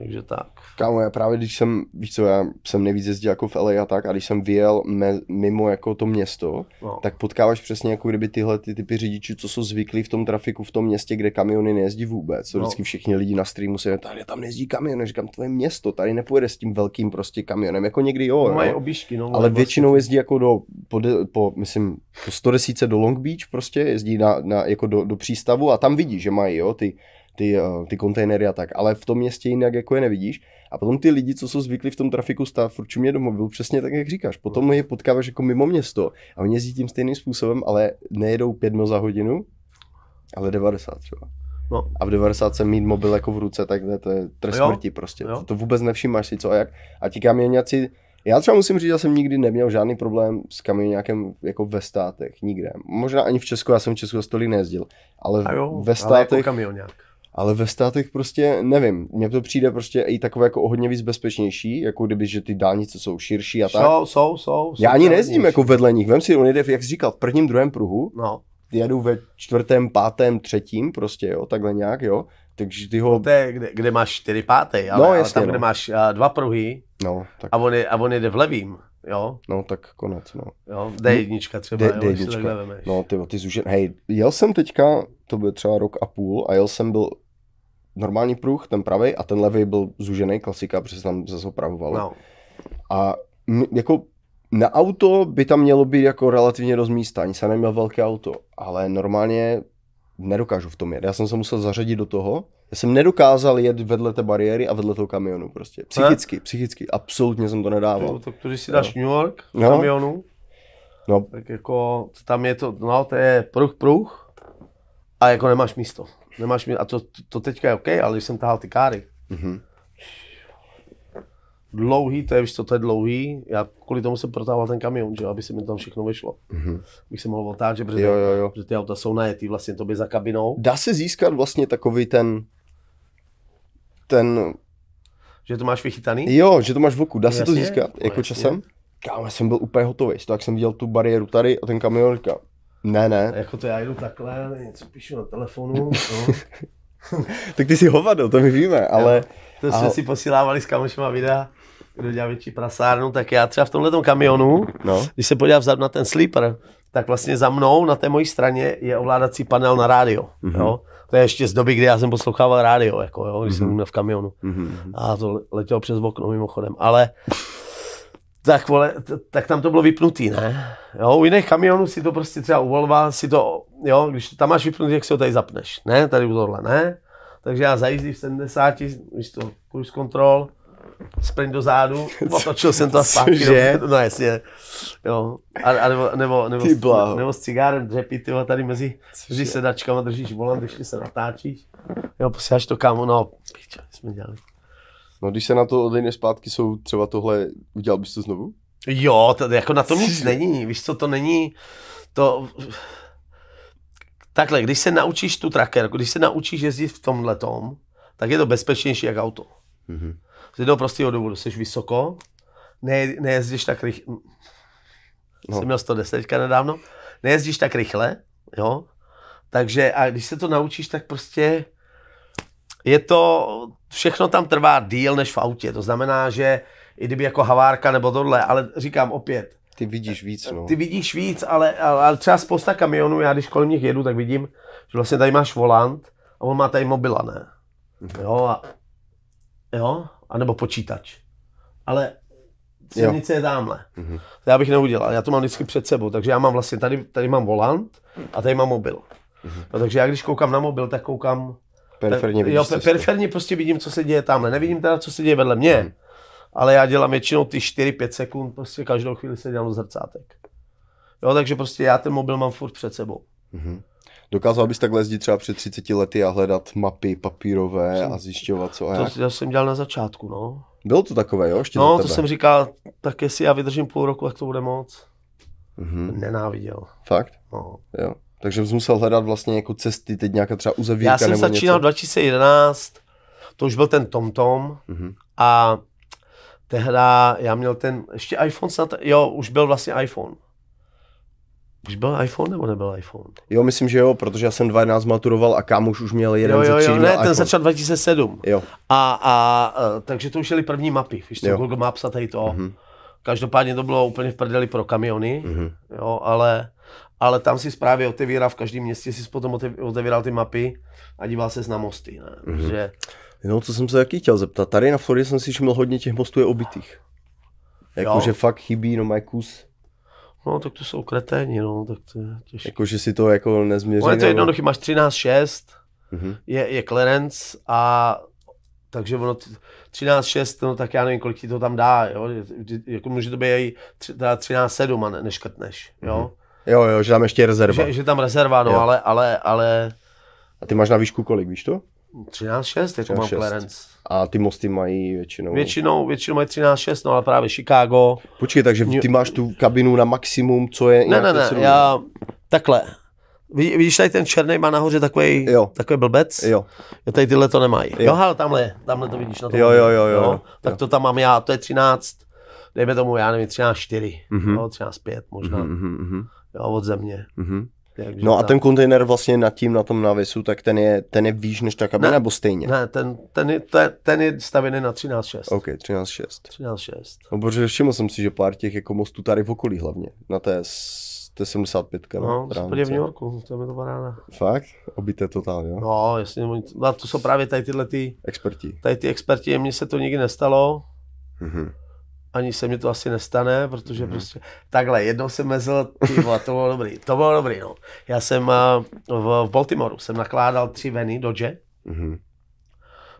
Takže tak. Kámo, já právě když jsem, víš co, já jsem nejvíc jezdil jako v LA a tak, a když jsem vyjel me, mimo jako to město, No. tak potkáváš přesně jako kdyby tyhle ty typy řidičů, co jsou zvyklí v tom trafiku v tom městě, kde kamiony nejezdí vůbec. Co No. vždycky všichni lidi na streamu se tady tam nejezdí kamiony, říkám, to je město, tady nepojede s tím velkým prostě kamionem, jako někdy jo, No, mají jo. obíšky, no. Ale mají většinou jezdí jako do, po, de- po myslím, po 110 do Long Beach prostě, jezdí na, na jako do, do přístavu a tam vidí, že mají, jo, ty, ty, eh, ty kontejnery a tak, ale v tom městě jinak jako je nevidíš. A potom ty lidi, co jsou zvyklí v tom trafiku stát furt čumě do mobilu, přesně tak, jak říkáš. Potom je potkáváš jako mimo město a oni jezdí tím stejným způsobem, ale nejedou 5 mil za hodinu, ale 90 třeba. No. A v 90 se mít mobil jako v ruce, tak ne, to je trest Jo, smrti prostě. jo. To, to vůbec nevšímáš si co a jak. A ti kamionáci, já třeba musím říct, že jsem nikdy neměl žádný problém s kamionákem jako ve státech, nikde. Možná ani v Česku, já jsem v Česku za stolik nejezdil, ale jo, ve ale jako státech, kamionák. Ale ve státech prostě nevím, mně to přijde prostě i takové jako o hodně víc bezpečnější, jako kdyby, že ty dálnice jsou širší a tak. Jsou, jsou, jsou. jsou Já ani nejezdím jako vedle nich, vem si, on jede, jak jsi říkal, v prvním, druhém pruhu, No, jedu ve čtvrtém, pátém, třetím, prostě jo, takhle nějak, jo. Takže ty ho, to je, kde, kde máš 4 pátý, ale, No, ale jasně, tam, no. kde máš a, dva pruhy no, tak, a on, je, a on jede v levým, jo, no, tak konec, no. jo, D1 třeba, D- jo, když to D1. takhle vemeš. No, ty, ty zuže, hej, jel jsem teďka, to byl třeba rok a půl, a jel jsem byl normální pruh, ten pravý, a ten levý byl zužený, klasika, protože se tam zase opravovalo. no. A m, jako na auto by tam mělo být jako relativně dost místa, ani jsem neměl velké auto, ale normálně nedokážu v tom jet. Já jsem se musel zařadit do toho, já jsem nedokázal jet vedle té bariéry a vedle toho kamionu prostě. Psychicky, psychicky, absolutně jsem to nedával. tak to, když si dáš New York v No. kamionu, No, tak jako tam je to, no to je pruh, pruh a jako nemáš místo. Nemáš místo. A to, to teďka je OK, ale když jsem tahal ty káry, mhm. dlouhý, to je, víš co, to je dlouhý, já kvůli tomu jsem protahoval ten kamion, že aby se mi tam všechno vyšlo. Mhm. Bych se mohl otáčet, protože, Jo, jo, jo. protože ty auta jsou najetý vlastně tobě za kabinou, Dá se získat vlastně takový ten, ten, že to máš vychytaný. jo, že to máš v oku, dá se to Jasně, získat, no jako jasně. časem? Kámo, já jsem byl úplně hotový, tak jsem viděl tu bariéru tady a ten kamion říká, ne, ne, Jako to já jdu takhle, něco píšu na telefonu, no. tak ty si hovado, to my víme, ale, To jsme Ale- si posílávali s kamošema videa, kdo dělá větší prasárnu, tak já třeba v tomhle kamionu, no, když se podívám vzadu na ten sleeper, tak vlastně za mnou na té mojí straně je ovládací panel na rádio. Mhm. Mm-hmm. Jo? To je ještě z doby, kdy já jsem poslouchával rádio, jako, jo, když mm-hmm. jsem měl v kamionu. mhm, A to le- letělo přes okno mimochodem. Ale tak, vole, tak tam to bylo vypnutý, ne? Jo, u jiných kamionů si to prostě třeba u Volva, si to, jo, když to tam máš vypnutý, jak si ho tady zapneš, ne? Tady u tohle, ne? Takže já zajízdím v 70, víš to, cruise control, sprint do zádu, otočil jsem to a zpátky. Do- No jasně, jo. A, a nebo, nebo, nebo, Ty s, bláho. nebo s cigárem dřepí, ty tady mezi, mezi sedačkama držíš volant, ještě se natáčíš. Jo, posíláš to kámo, no, pičo, jsme dělali. No když se na to odejde zpátky, jsou třeba tohle, udělal bys to znovu? Jo, to, jako na tom nic není, víš co, to není, to, takhle, když se naučíš tu tracker, když se naučíš jezdit v tomhle tom, tak je to bezpečnější jak auto. Mhm. Z jednoho prostého důvodu, jsi vysoko, ne, nejezdíš tak rychle, No. jsem měl 110 teďka nedávno, nejezdíš tak rychle, jo, takže a když se to naučíš, tak prostě je to, všechno tam trvá díl než v autě, to znamená, že i kdyby jako havárka nebo tohle, ale říkám opět, Ty vidíš víc, no. ty vidíš víc, ale, ale, ale třeba spousta kamionů, já když kolem nich jedu, tak vidím, že vlastně tady máš volant a on má tady mobila, ne? Jo, a, jo, a nebo počítač. Ale silnice je tamhle. Mhm. To já bych neudělal, já to mám vždycky před sebou, takže já mám vlastně, tady, tady mám volant a tady mám mobil. No, takže já když koukám na mobil, tak koukám Periferně vidíš jo, cestu. periferně prostě vidím, co se děje tamhle. Nevidím teda, co se děje vedle mě, Mhm. ale já dělám většinou ty 4-5 sekund, prostě každou chvíli se dělám zrcátek. Jo, takže prostě já ten mobil mám furt před sebou. Mhm. Dokázal bys takhle jezdit třeba před 30 lety a hledat mapy papírové a zjišťovat co a jak? To já jsem dělal na začátku, no. Bylo to takové, jo? Ještě No, to jsem říkal, tak jestli já vydržím půl roku, tak to bude moc. Mhm. Nenáviděl. Fakt? No. Jo. Takže jsi musel hledat vlastně jako cesty, teď nějaká třeba uzavírka Já jsem nebo začínal něco? 2011, to už byl ten TomTom Mhm. a tehda já měl ten, ještě iPhone snad, jo, už byl vlastně iPhone. Už byl iPhone nebo nebyl iPhone? Jo, myslím, že jo, protože já jsem 2011 maturoval a kámoš už měl jeden jo, jo, jo, ne, ten iPhone. začal 2007. Jo. A, a, a takže to už jeli první mapy, víš co, Jo. Google Maps a tady to. Mhm. Každopádně to bylo úplně v prdeli pro kamiony, Mhm. jo, ale, ale tam si právě otevíral, v každém městě si potom otev- otevíral ty mapy a díval ses na mosty, ne? Mhm. Že, No, co jsem se taky chtěl zeptat. Tady na Floridě jsem si všiml hodně těch mostů je obitých. Jo. Jakože fakt chybí, no kus. no tak to jsou kreténi, no, tak to je těžké. Jakože si to jako nezměřeně. No je to jednoduché, máš 13.6, Mhm. je, je Clarence a takže ono t- 13-6, no tak já nevím, kolik ti to tam dá, jo, jako může to být i tři- teda 13-7 a ne, neškrtneš, jo, Jo, jo, že tam ještě je rezerva. že, že tam rezerva, no, Jo. ale, ale, ale A ty máš na výšku kolik, víš to? 13-6, jako mám 13,6. Clarence. A ty mosty mají většinou... Většinou, většinou mají 13-6, no ale právě Chicago, Počkej, takže ty máš tu kabinu na maximum, co je Ne, ne, ne, sedm- já takhle. Ví- Vidíš tady ten černý má nahoře takový, Jo. takový blbec? Jo, Jo, tady tyhle to nemají. Jo, Jo. jo hele, tamhle, je, tamhle to vidíš na tom. Jo, jo, jo, jo, jo. Tak to tam mám já, to je 13, dejme tomu, já nevím, 13,4, Mhm. jo, 13,5 možná, mhm, mhm, mhm, jo, od země. mhm. Takže No a tak. ten kontejner vlastně nad tím, na tom návěsu, tak ten je, ten je výš než ta kabina, Ne. nebo stejně? Ne, ten, ten, je, ten, ten je stavěný na 13,6. OK, 13.6. 13,6. No, protože všiml jsem si, že pár těch jako mostů tady v okolí hlavně, na té, s- té 75 No, no v New Yorku, to je to paráda. Fakt? Obité totál, jo? No, jasně, no, to jsou právě tady tyhle ty, Experti. tady ty experti, mně se to nikdy nestalo, Mhm. ani se mi to asi nestane, protože Mhm. prostě takhle, jednou jsem mezl, ty vole, to bylo dobrý, to bylo dobrý, no. Já jsem eh, v, v Baltimoru, jsem nakládal tři veny Dodge Mhm.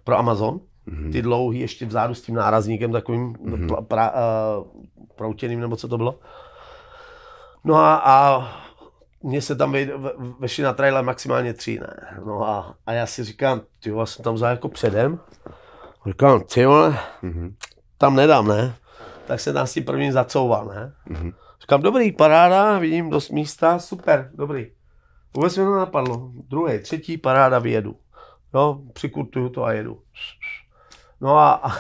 pro Amazon, Mhm. ty dlouhý ještě vzadu s tím nárazníkem takovým Mhm. pla, pra, uh, proutěným, nebo co to bylo. No a, a mně se tam vej- ve- vešli na trailer maximálně tři, ne. No a, a já si říkám, ty vole, jsem tam vzal jako předem. Říkám, ty vole, Mhm. tam nedám, ne? Tak se tam s tím prvním zacouval, ne? Mhm. Říkám, dobrý, paráda, vidím dost místa, super, dobrý. Vůbec mi to napadlo. Druhý, třetí, paráda, vyjedu. No, přikurtuju to a jedu. No a, a,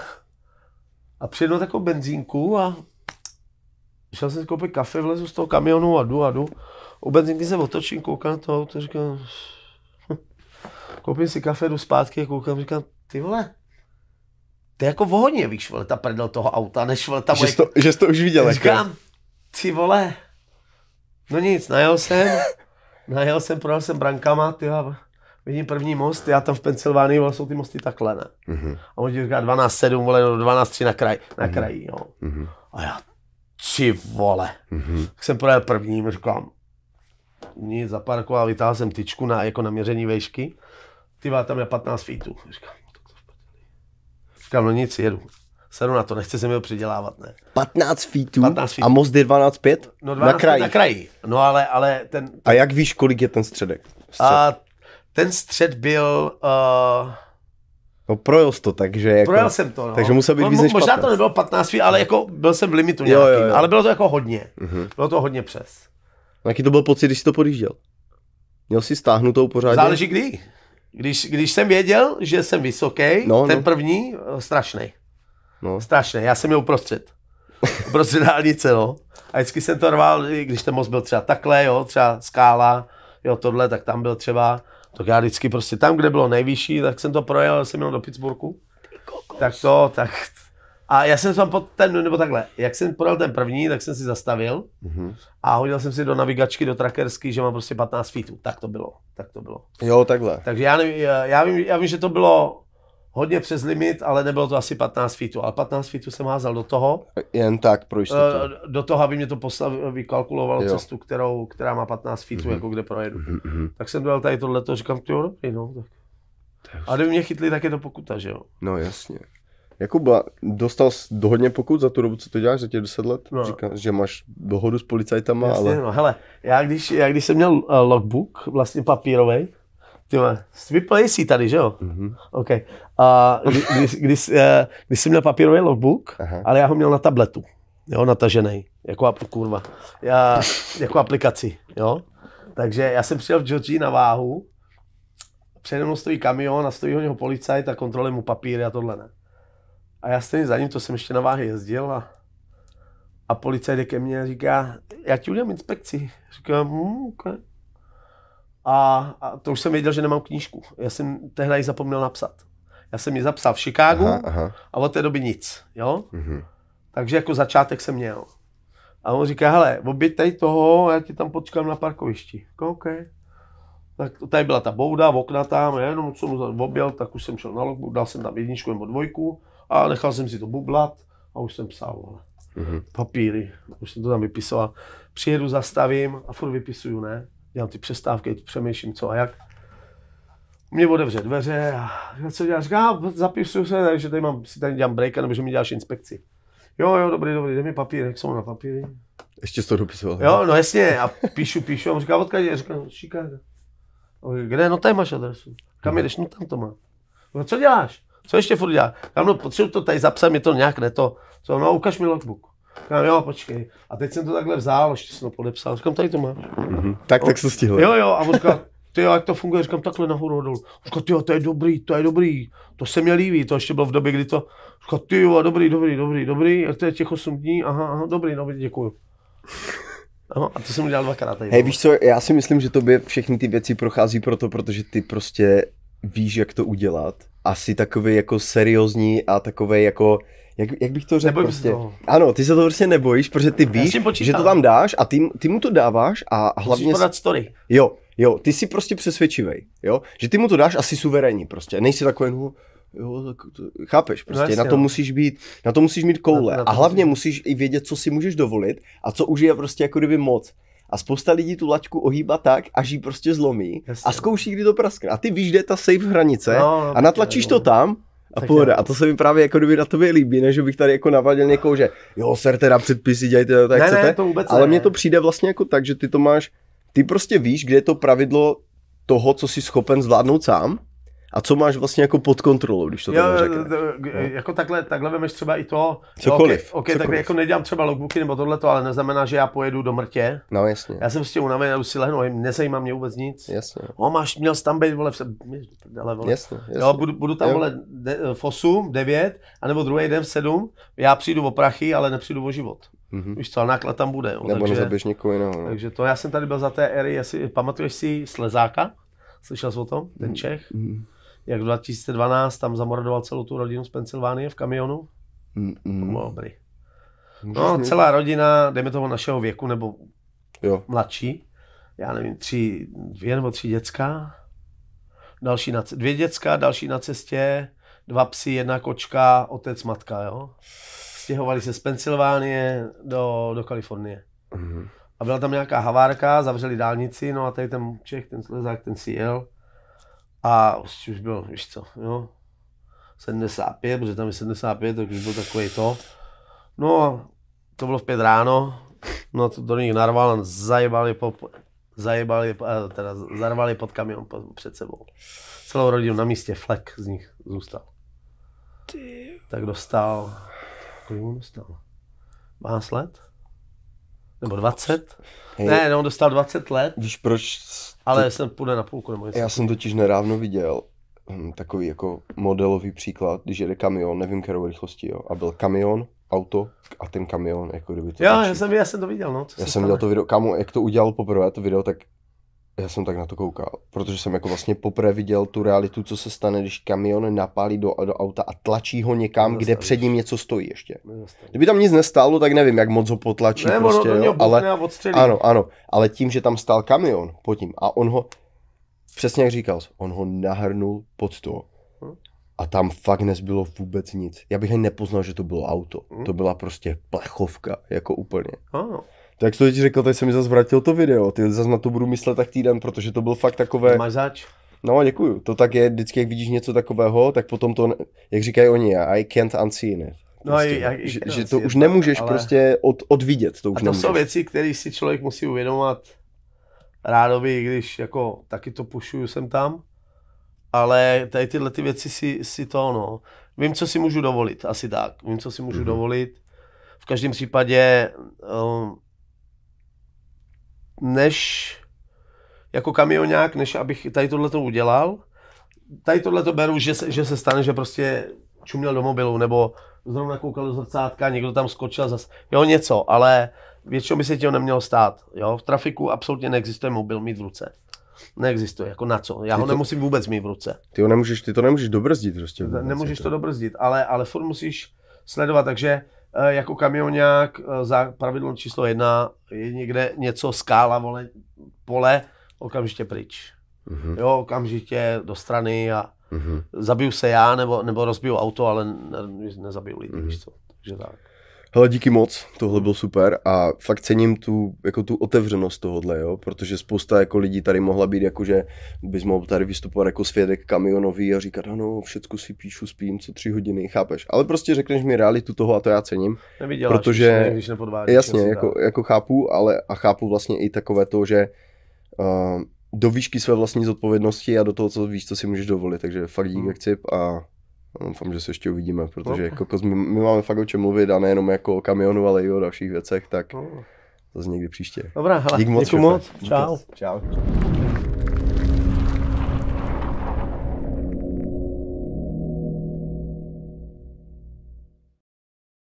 a přijedu takovou benzínku a šel jsem si koupit kafe, vlezu z toho kamionu a jdu a jdu. U benzínky se otočím, koukám na to auto, říkám, koupím si kafe, jdu zpátky a koukám, říkám, ty vole, to je jako v hodně, víš, vole, ta prdel toho auta, než vole, ta Že, moje to, že jsi to už viděl. jako. Říkám, ty vole, no nic, najel jsem, najel jsem, projel jsem brankama, ty a vidím první most, já tam v Pensylvánii, vole, jsou ty mosty takhle, ne? Mhm. A on říká 12,7, vole, no 12,3 na, kraj, na Mhm. kraji, jo. Mhm. A já, ty vole, Mhm. tak jsem projel prvním, říkám, nic, zaparkoval, vytáhl jsem tyčku na, jako na měření vejšky, ty tam je 15 feetů, říkám, no. Říkám, no nic, jedu. Sedu na to, nechce se mi ho přidělávat, ne. 15 feetů 15 feetů. a most je 12,5? No na kraji. Na kraji. No ale, ale ten, A jak víš, kolik je ten středek? Střed. a ten střed byl, uh, No projel jsi to, takže jako... projel jsem to, no. takže musel být no, víc než Možná 15. to nebylo 15 feet, ale jako byl jsem v limitu Jo, nějakým, jo, jo. ale bylo to jako hodně. Mhm. Bylo to hodně přes. No, Jaký to byl pocit, když jsi to podjížděl? Měl jsi stáhnutou pořádně? Záleží kdy. Když, když jsem věděl, že jsem vysoký, No, ten no. první, eh, strašný. No. Strašný. Já jsem měl uprostřed. Uprostřed dálnice, no. A vždycky jsem to rval, když ten most byl třeba takhle, jo, třeba skála, jo, tohle, tak tam byl třeba, tak já vždycky prostě tam, kde bylo nejvyšší, tak jsem to projel, jsem měl do Pittsburghu. Tak to, tak. A já jsem tam pod ten, nebo takhle, jak jsem projel ten první, tak jsem si zastavil Mhm. a hodil jsem si do navigačky, do trackersky, že mám prostě 15 feetů. Tak to bylo, tak to bylo. Jo, takhle. Takže já, nevím, já, vím, já vím, že to bylo hodně přes limit, ale nebylo to asi 15 feetů. Ale 15 feetů jsem házel do toho, Jen tak pro jistotu. eh, do toho, aby mě to poslav, vykalkulovalo Jo. cestu, kterou, která má 15 feetů, Mhm. jako kde projedu. Mhm, mhm. Tak jsem dojel tady tohleto, říkám, ty jo, dobrý, no. Tak. A kdyby mě chytli, tak je to pokuta, že jo. No jasně. Jakuba, dostal jsi hodně pokud za tu dobu, co to děláš, za těch 10 let? No. Říkáš, že máš dohodu s policajtama, Jasně, ale... no, hele, já když, já když jsem měl uh, logbook, vlastně papírový, ty vole, vyplej si tady, že jo? Mhm. OK. A kdy, když, když, eh, když jsem měl papírový logbook, Aha. ale já ho měl na tabletu, jo, natažený, jako ap- kurva, já, jako aplikaci, jo. Takže já jsem přijel v Georgii na váhu, přede mnou stojí kamion a stojí ho něho policajt a kontroluje mu papíry a tohle ne. A já stejně za ním, to jsem ještě na váhy jezdil a, a policajt jde ke mně a říká, já ti udělám inspekci. Říkám, hm, okay. A, a, to už jsem věděl, že nemám knížku. Já jsem tehdy ji zapomněl napsat. Já jsem ji zapsal v Chicagu Aha, aha. a od té doby nic, jo. Mhm. Takže jako začátek jsem měl. A on říká, hele, oběť tady toho, já ti tam počkám na parkovišti. OK. Tak tady byla ta bouda, okna tam, a jenom jsem mu objel, tak už jsem šel na logbook, dal jsem tam jedničku nebo dvojku a nechal jsem si to bublat a už jsem psal, vole. Mhm. papíry, už jsem to tam vypisoval. Přijedu, zastavím a furt vypisuju, ne? Dělám ty přestávky, přemýšlím co a jak. mě otevře dveře a co děláš? Říká, zapisuju se, takže tady mám, si tady dělám break, nebo že mi děláš inspekci. Jo, jo, dobrý, dobrý, dej mi papír, jak jsou na papíry. Ještě jsi to dopisoval. Jo, no jasně, a píšu, píšu, a on říká, odkud je? Říká, Chicago. Kde, no tady máš adresu. Kam jdeš, no tam to má. No co děláš? Co ještě furt děláš? Kam no, potřebuji to tady zapsat, mi to nějak ne to. Co, no ukaž mi logbook. Říkám, jo, počkej. A teď jsem to takhle vzal, ještě jsem to podepsal. Říkám, tady to máš. Mhm. Tak, tak se stihl. Jo, jo, a on říká, ty jo, jak to funguje, říkám takhle nahoru a dolů. Říká, ty jo, to je dobrý, to je dobrý, to se mi líbí, to ještě bylo v době, kdy to, říká, ty jo, dobrý, dobrý, dobrý, dobrý, jak to je těch 8 dní, aha, aha, dobrý, dobrý, děkuju. No, a to jsem udělal dvakrát. Tady, Hej, víš co, já si myslím, že tobě všechny ty věci prochází proto, protože ty prostě víš, jak to udělat. Asi takový jako seriózní a takový jako, jak, jak bych to řekl Nebojím se prostě. toho. Ano, ty se to prostě nebojíš, protože ty víš, že to tam dáš a ty, ty mu to dáváš a hlavně... Musíš podat story. Jo, jo, ty jsi prostě přesvědčivej, jo, že ty mu to dáš asi suverénní prostě, nejsi takový, no, jo, tak to, chápeš, prostě jasně, na to no. musíš být, na to musíš mít koule Na- na a hlavně musíš- musíš i vědět, co si můžeš dovolit a co už je prostě jako kdyby moc. A spousta lidí tu laťku ohýbá tak, až ji prostě zlomí Jasně. a zkouší, kdy to praskne. A ty víš, kde je ta safe hranice No, no, a natlačíš tak to jo. tam a pohoda. A to se mi právě jako kdyby na tobě líbí, než bych tady jako navadil někoho, že jo, ser teda předpisy, dělejte to, tak Ne, ne, chcete. to vůbec Ale ne. mně to přijde vlastně jako tak, že ty to máš, ty prostě víš, kde je to pravidlo toho, co jsi schopen zvládnout sám a co máš vlastně jako pod kontrolou, když to Jo, tam jo, řekne. to- jako takhle, takhle vemeš třeba i to. Cokoliv, Ok, okay tak cokoliv. jako nedělám třeba logbooky nebo tohleto, ale neznamená, že já pojedu do mrtě. No jasně, Já jsem prostě unavený, jdu si lehnu, nezajímá mě vůbec nic. jasně, O, máš, měl jsi tam být, vole, v se... Dele, vole. jasně, jasně. Jo, budu, budu tam, Jo. vole, de, v 8, 9, anebo druhý den v 7, já přijdu o prachy, ale nepřijdu o život. Mhm. Víš co, náklad tam bude. Jo, Nebo takže, nezabiješ někoho jiného. No. takže to, já jsem tady byl za té éry, jestli pamatuješ si Slezáka? Slyšel jsi o tom? Mm. Ten Čech? Mhm. Jak v 2012 tam zamordoval celou tu rodinu z Pensylvánie v kamionu? Mm, To mm. bylo dobrý. Můžeš No, celá rodina, dejme toho našeho věku, nebo Jo, mladší, já nevím, tři, dvě nebo tři děcka, další na, dvě děcka, další na cestě, dva psy, jedna kočka, otec, matka, jo. Stěhovali se z Pensylvánie do, do Kalifornie. Mhm. A byla tam nějaká havárka, zavřeli dálnici, no a tady ten Čech, ten slezák, ten si jel. A už byl, víš co, jo, 75, protože tam je 75, tak už byl takový to. No a to bylo v pět ráno, no to do nich narval a zajebali, po, zajebali, eh, teda zarvali pod kamion před sebou. Celou rodinu na místě, flek z nich zůstal. Tak dostal, kolik mu dostal? 12 let? Nebo 20? Hej, Ne, no, on dostal 20 let, Víš proč? Ale jsem půjde na půlku nebo něco. Já jsem totiž nedávno viděl hm, takový jako modelový příklad, když jede kamion, nevím kterou rychlostí, jo, a byl kamion, auto a ten kamion, jako kdyby to Jo, já jsem, já jsem to viděl, no. Co Já se jsem dělal to video, kámo, jak to udělal poprvé, to video, tak já jsem tak na to koukal, protože jsem jako vlastně poprvé viděl tu realitu, co se stane, když kamion napálí do, do auta a tlačí ho někam, kde před ním něco stojí ještě. Nezastavíš. Kdyby tam nic nestálo, tak nevím, jak moc ho potlačí Ne, prostě, ono jo, ale... Ano, ano, ale tím, že tam stál kamion pod tím a on ho, přesně jak říkal, on ho nahrnul pod to Hm. a tam fakt nezbylo vůbec nic. Já bych ani nepoznal, že to bylo auto. Hm. To byla prostě plechovka, jako úplně. Ano, Tak to teď řekl, teď se mi zase vrátil to video, ty zase na to budu myslet tak týden, protože to byl fakt takové, máš zač. no děkuju, to tak je, vždycky jak vidíš něco takového, tak potom to, jak říkají oni, I can't unseen it. No, Prostě, i- jak- i že, že to už it, nemůžeš ale- prostě od, odvidět, to už A to nemůžeš. jsou věci, které si člověk musí uvědomovat rádoby, když jako taky to pušuju sem tam. Ale tady tyhle ty věci si, si to, no. Vím, co si můžu dovolit, asi tak. Vím, co si můžu Mhm. dovolit. V každém případě, um, než jako kamionák, než abych tady tohle to udělal, tady tohle to beru, že se, že se stane, že prostě čuměl do mobilu, nebo zrovna koukal do zrcátka, někdo tam skočil zas, jo něco, ale většinou by se ti to nemělo stát, jo, v trafiku absolutně neexistuje mobil mít v ruce. Neexistuje, jako na co, já Ty ho to- nemusím vůbec mít v ruce. Ty, ho nemůžeš, ty to nemůžeš dobrzdit prostě. vůbec, Nemůžeš jako. to dobrzdit, ale, ale furt musíš sledovat, takže jako kamionák eh, za pravidlo číslo jedna je někde něco, skála, vole, pole, okamžitě pryč. Mhm, Jo, okamžitě do strany a mhm. zabiju se já, nebo, nebo rozbiju auto, ale ne, nezabiju lidi, Mhm. víš co. Takže tak. Hele, díky moc, tohle bylo super a fakt cením tu, jako tu otevřenost tohohle, jo, protože spousta jako lidí tady mohla být jako, že bys mohl tady vystupovat jako svědek kamionový a říkat, ano, všecko si píšu, spím, co tři hodiny, chápeš, ale prostě řekneš mi realitu toho a to já cením, Nevyděláš, Protože- když, když nepodvádíš. jasně, jako, jako chápu, ale a chápu vlastně i takové to, že uh, do výšky své vlastní zodpovědnosti a do toho, co víš, co si můžeš dovolit, takže fakt dík, Hmm. jak cip a doufám, že se ještě uvidíme, protože No. jako my, my, máme fakt o čem mluvit a nejenom jako o kamionu, ale i o dalších věcech, tak No. zase někdy příště. Dobrá, hele, Dík moc, děkuji moc. Čau. Čau.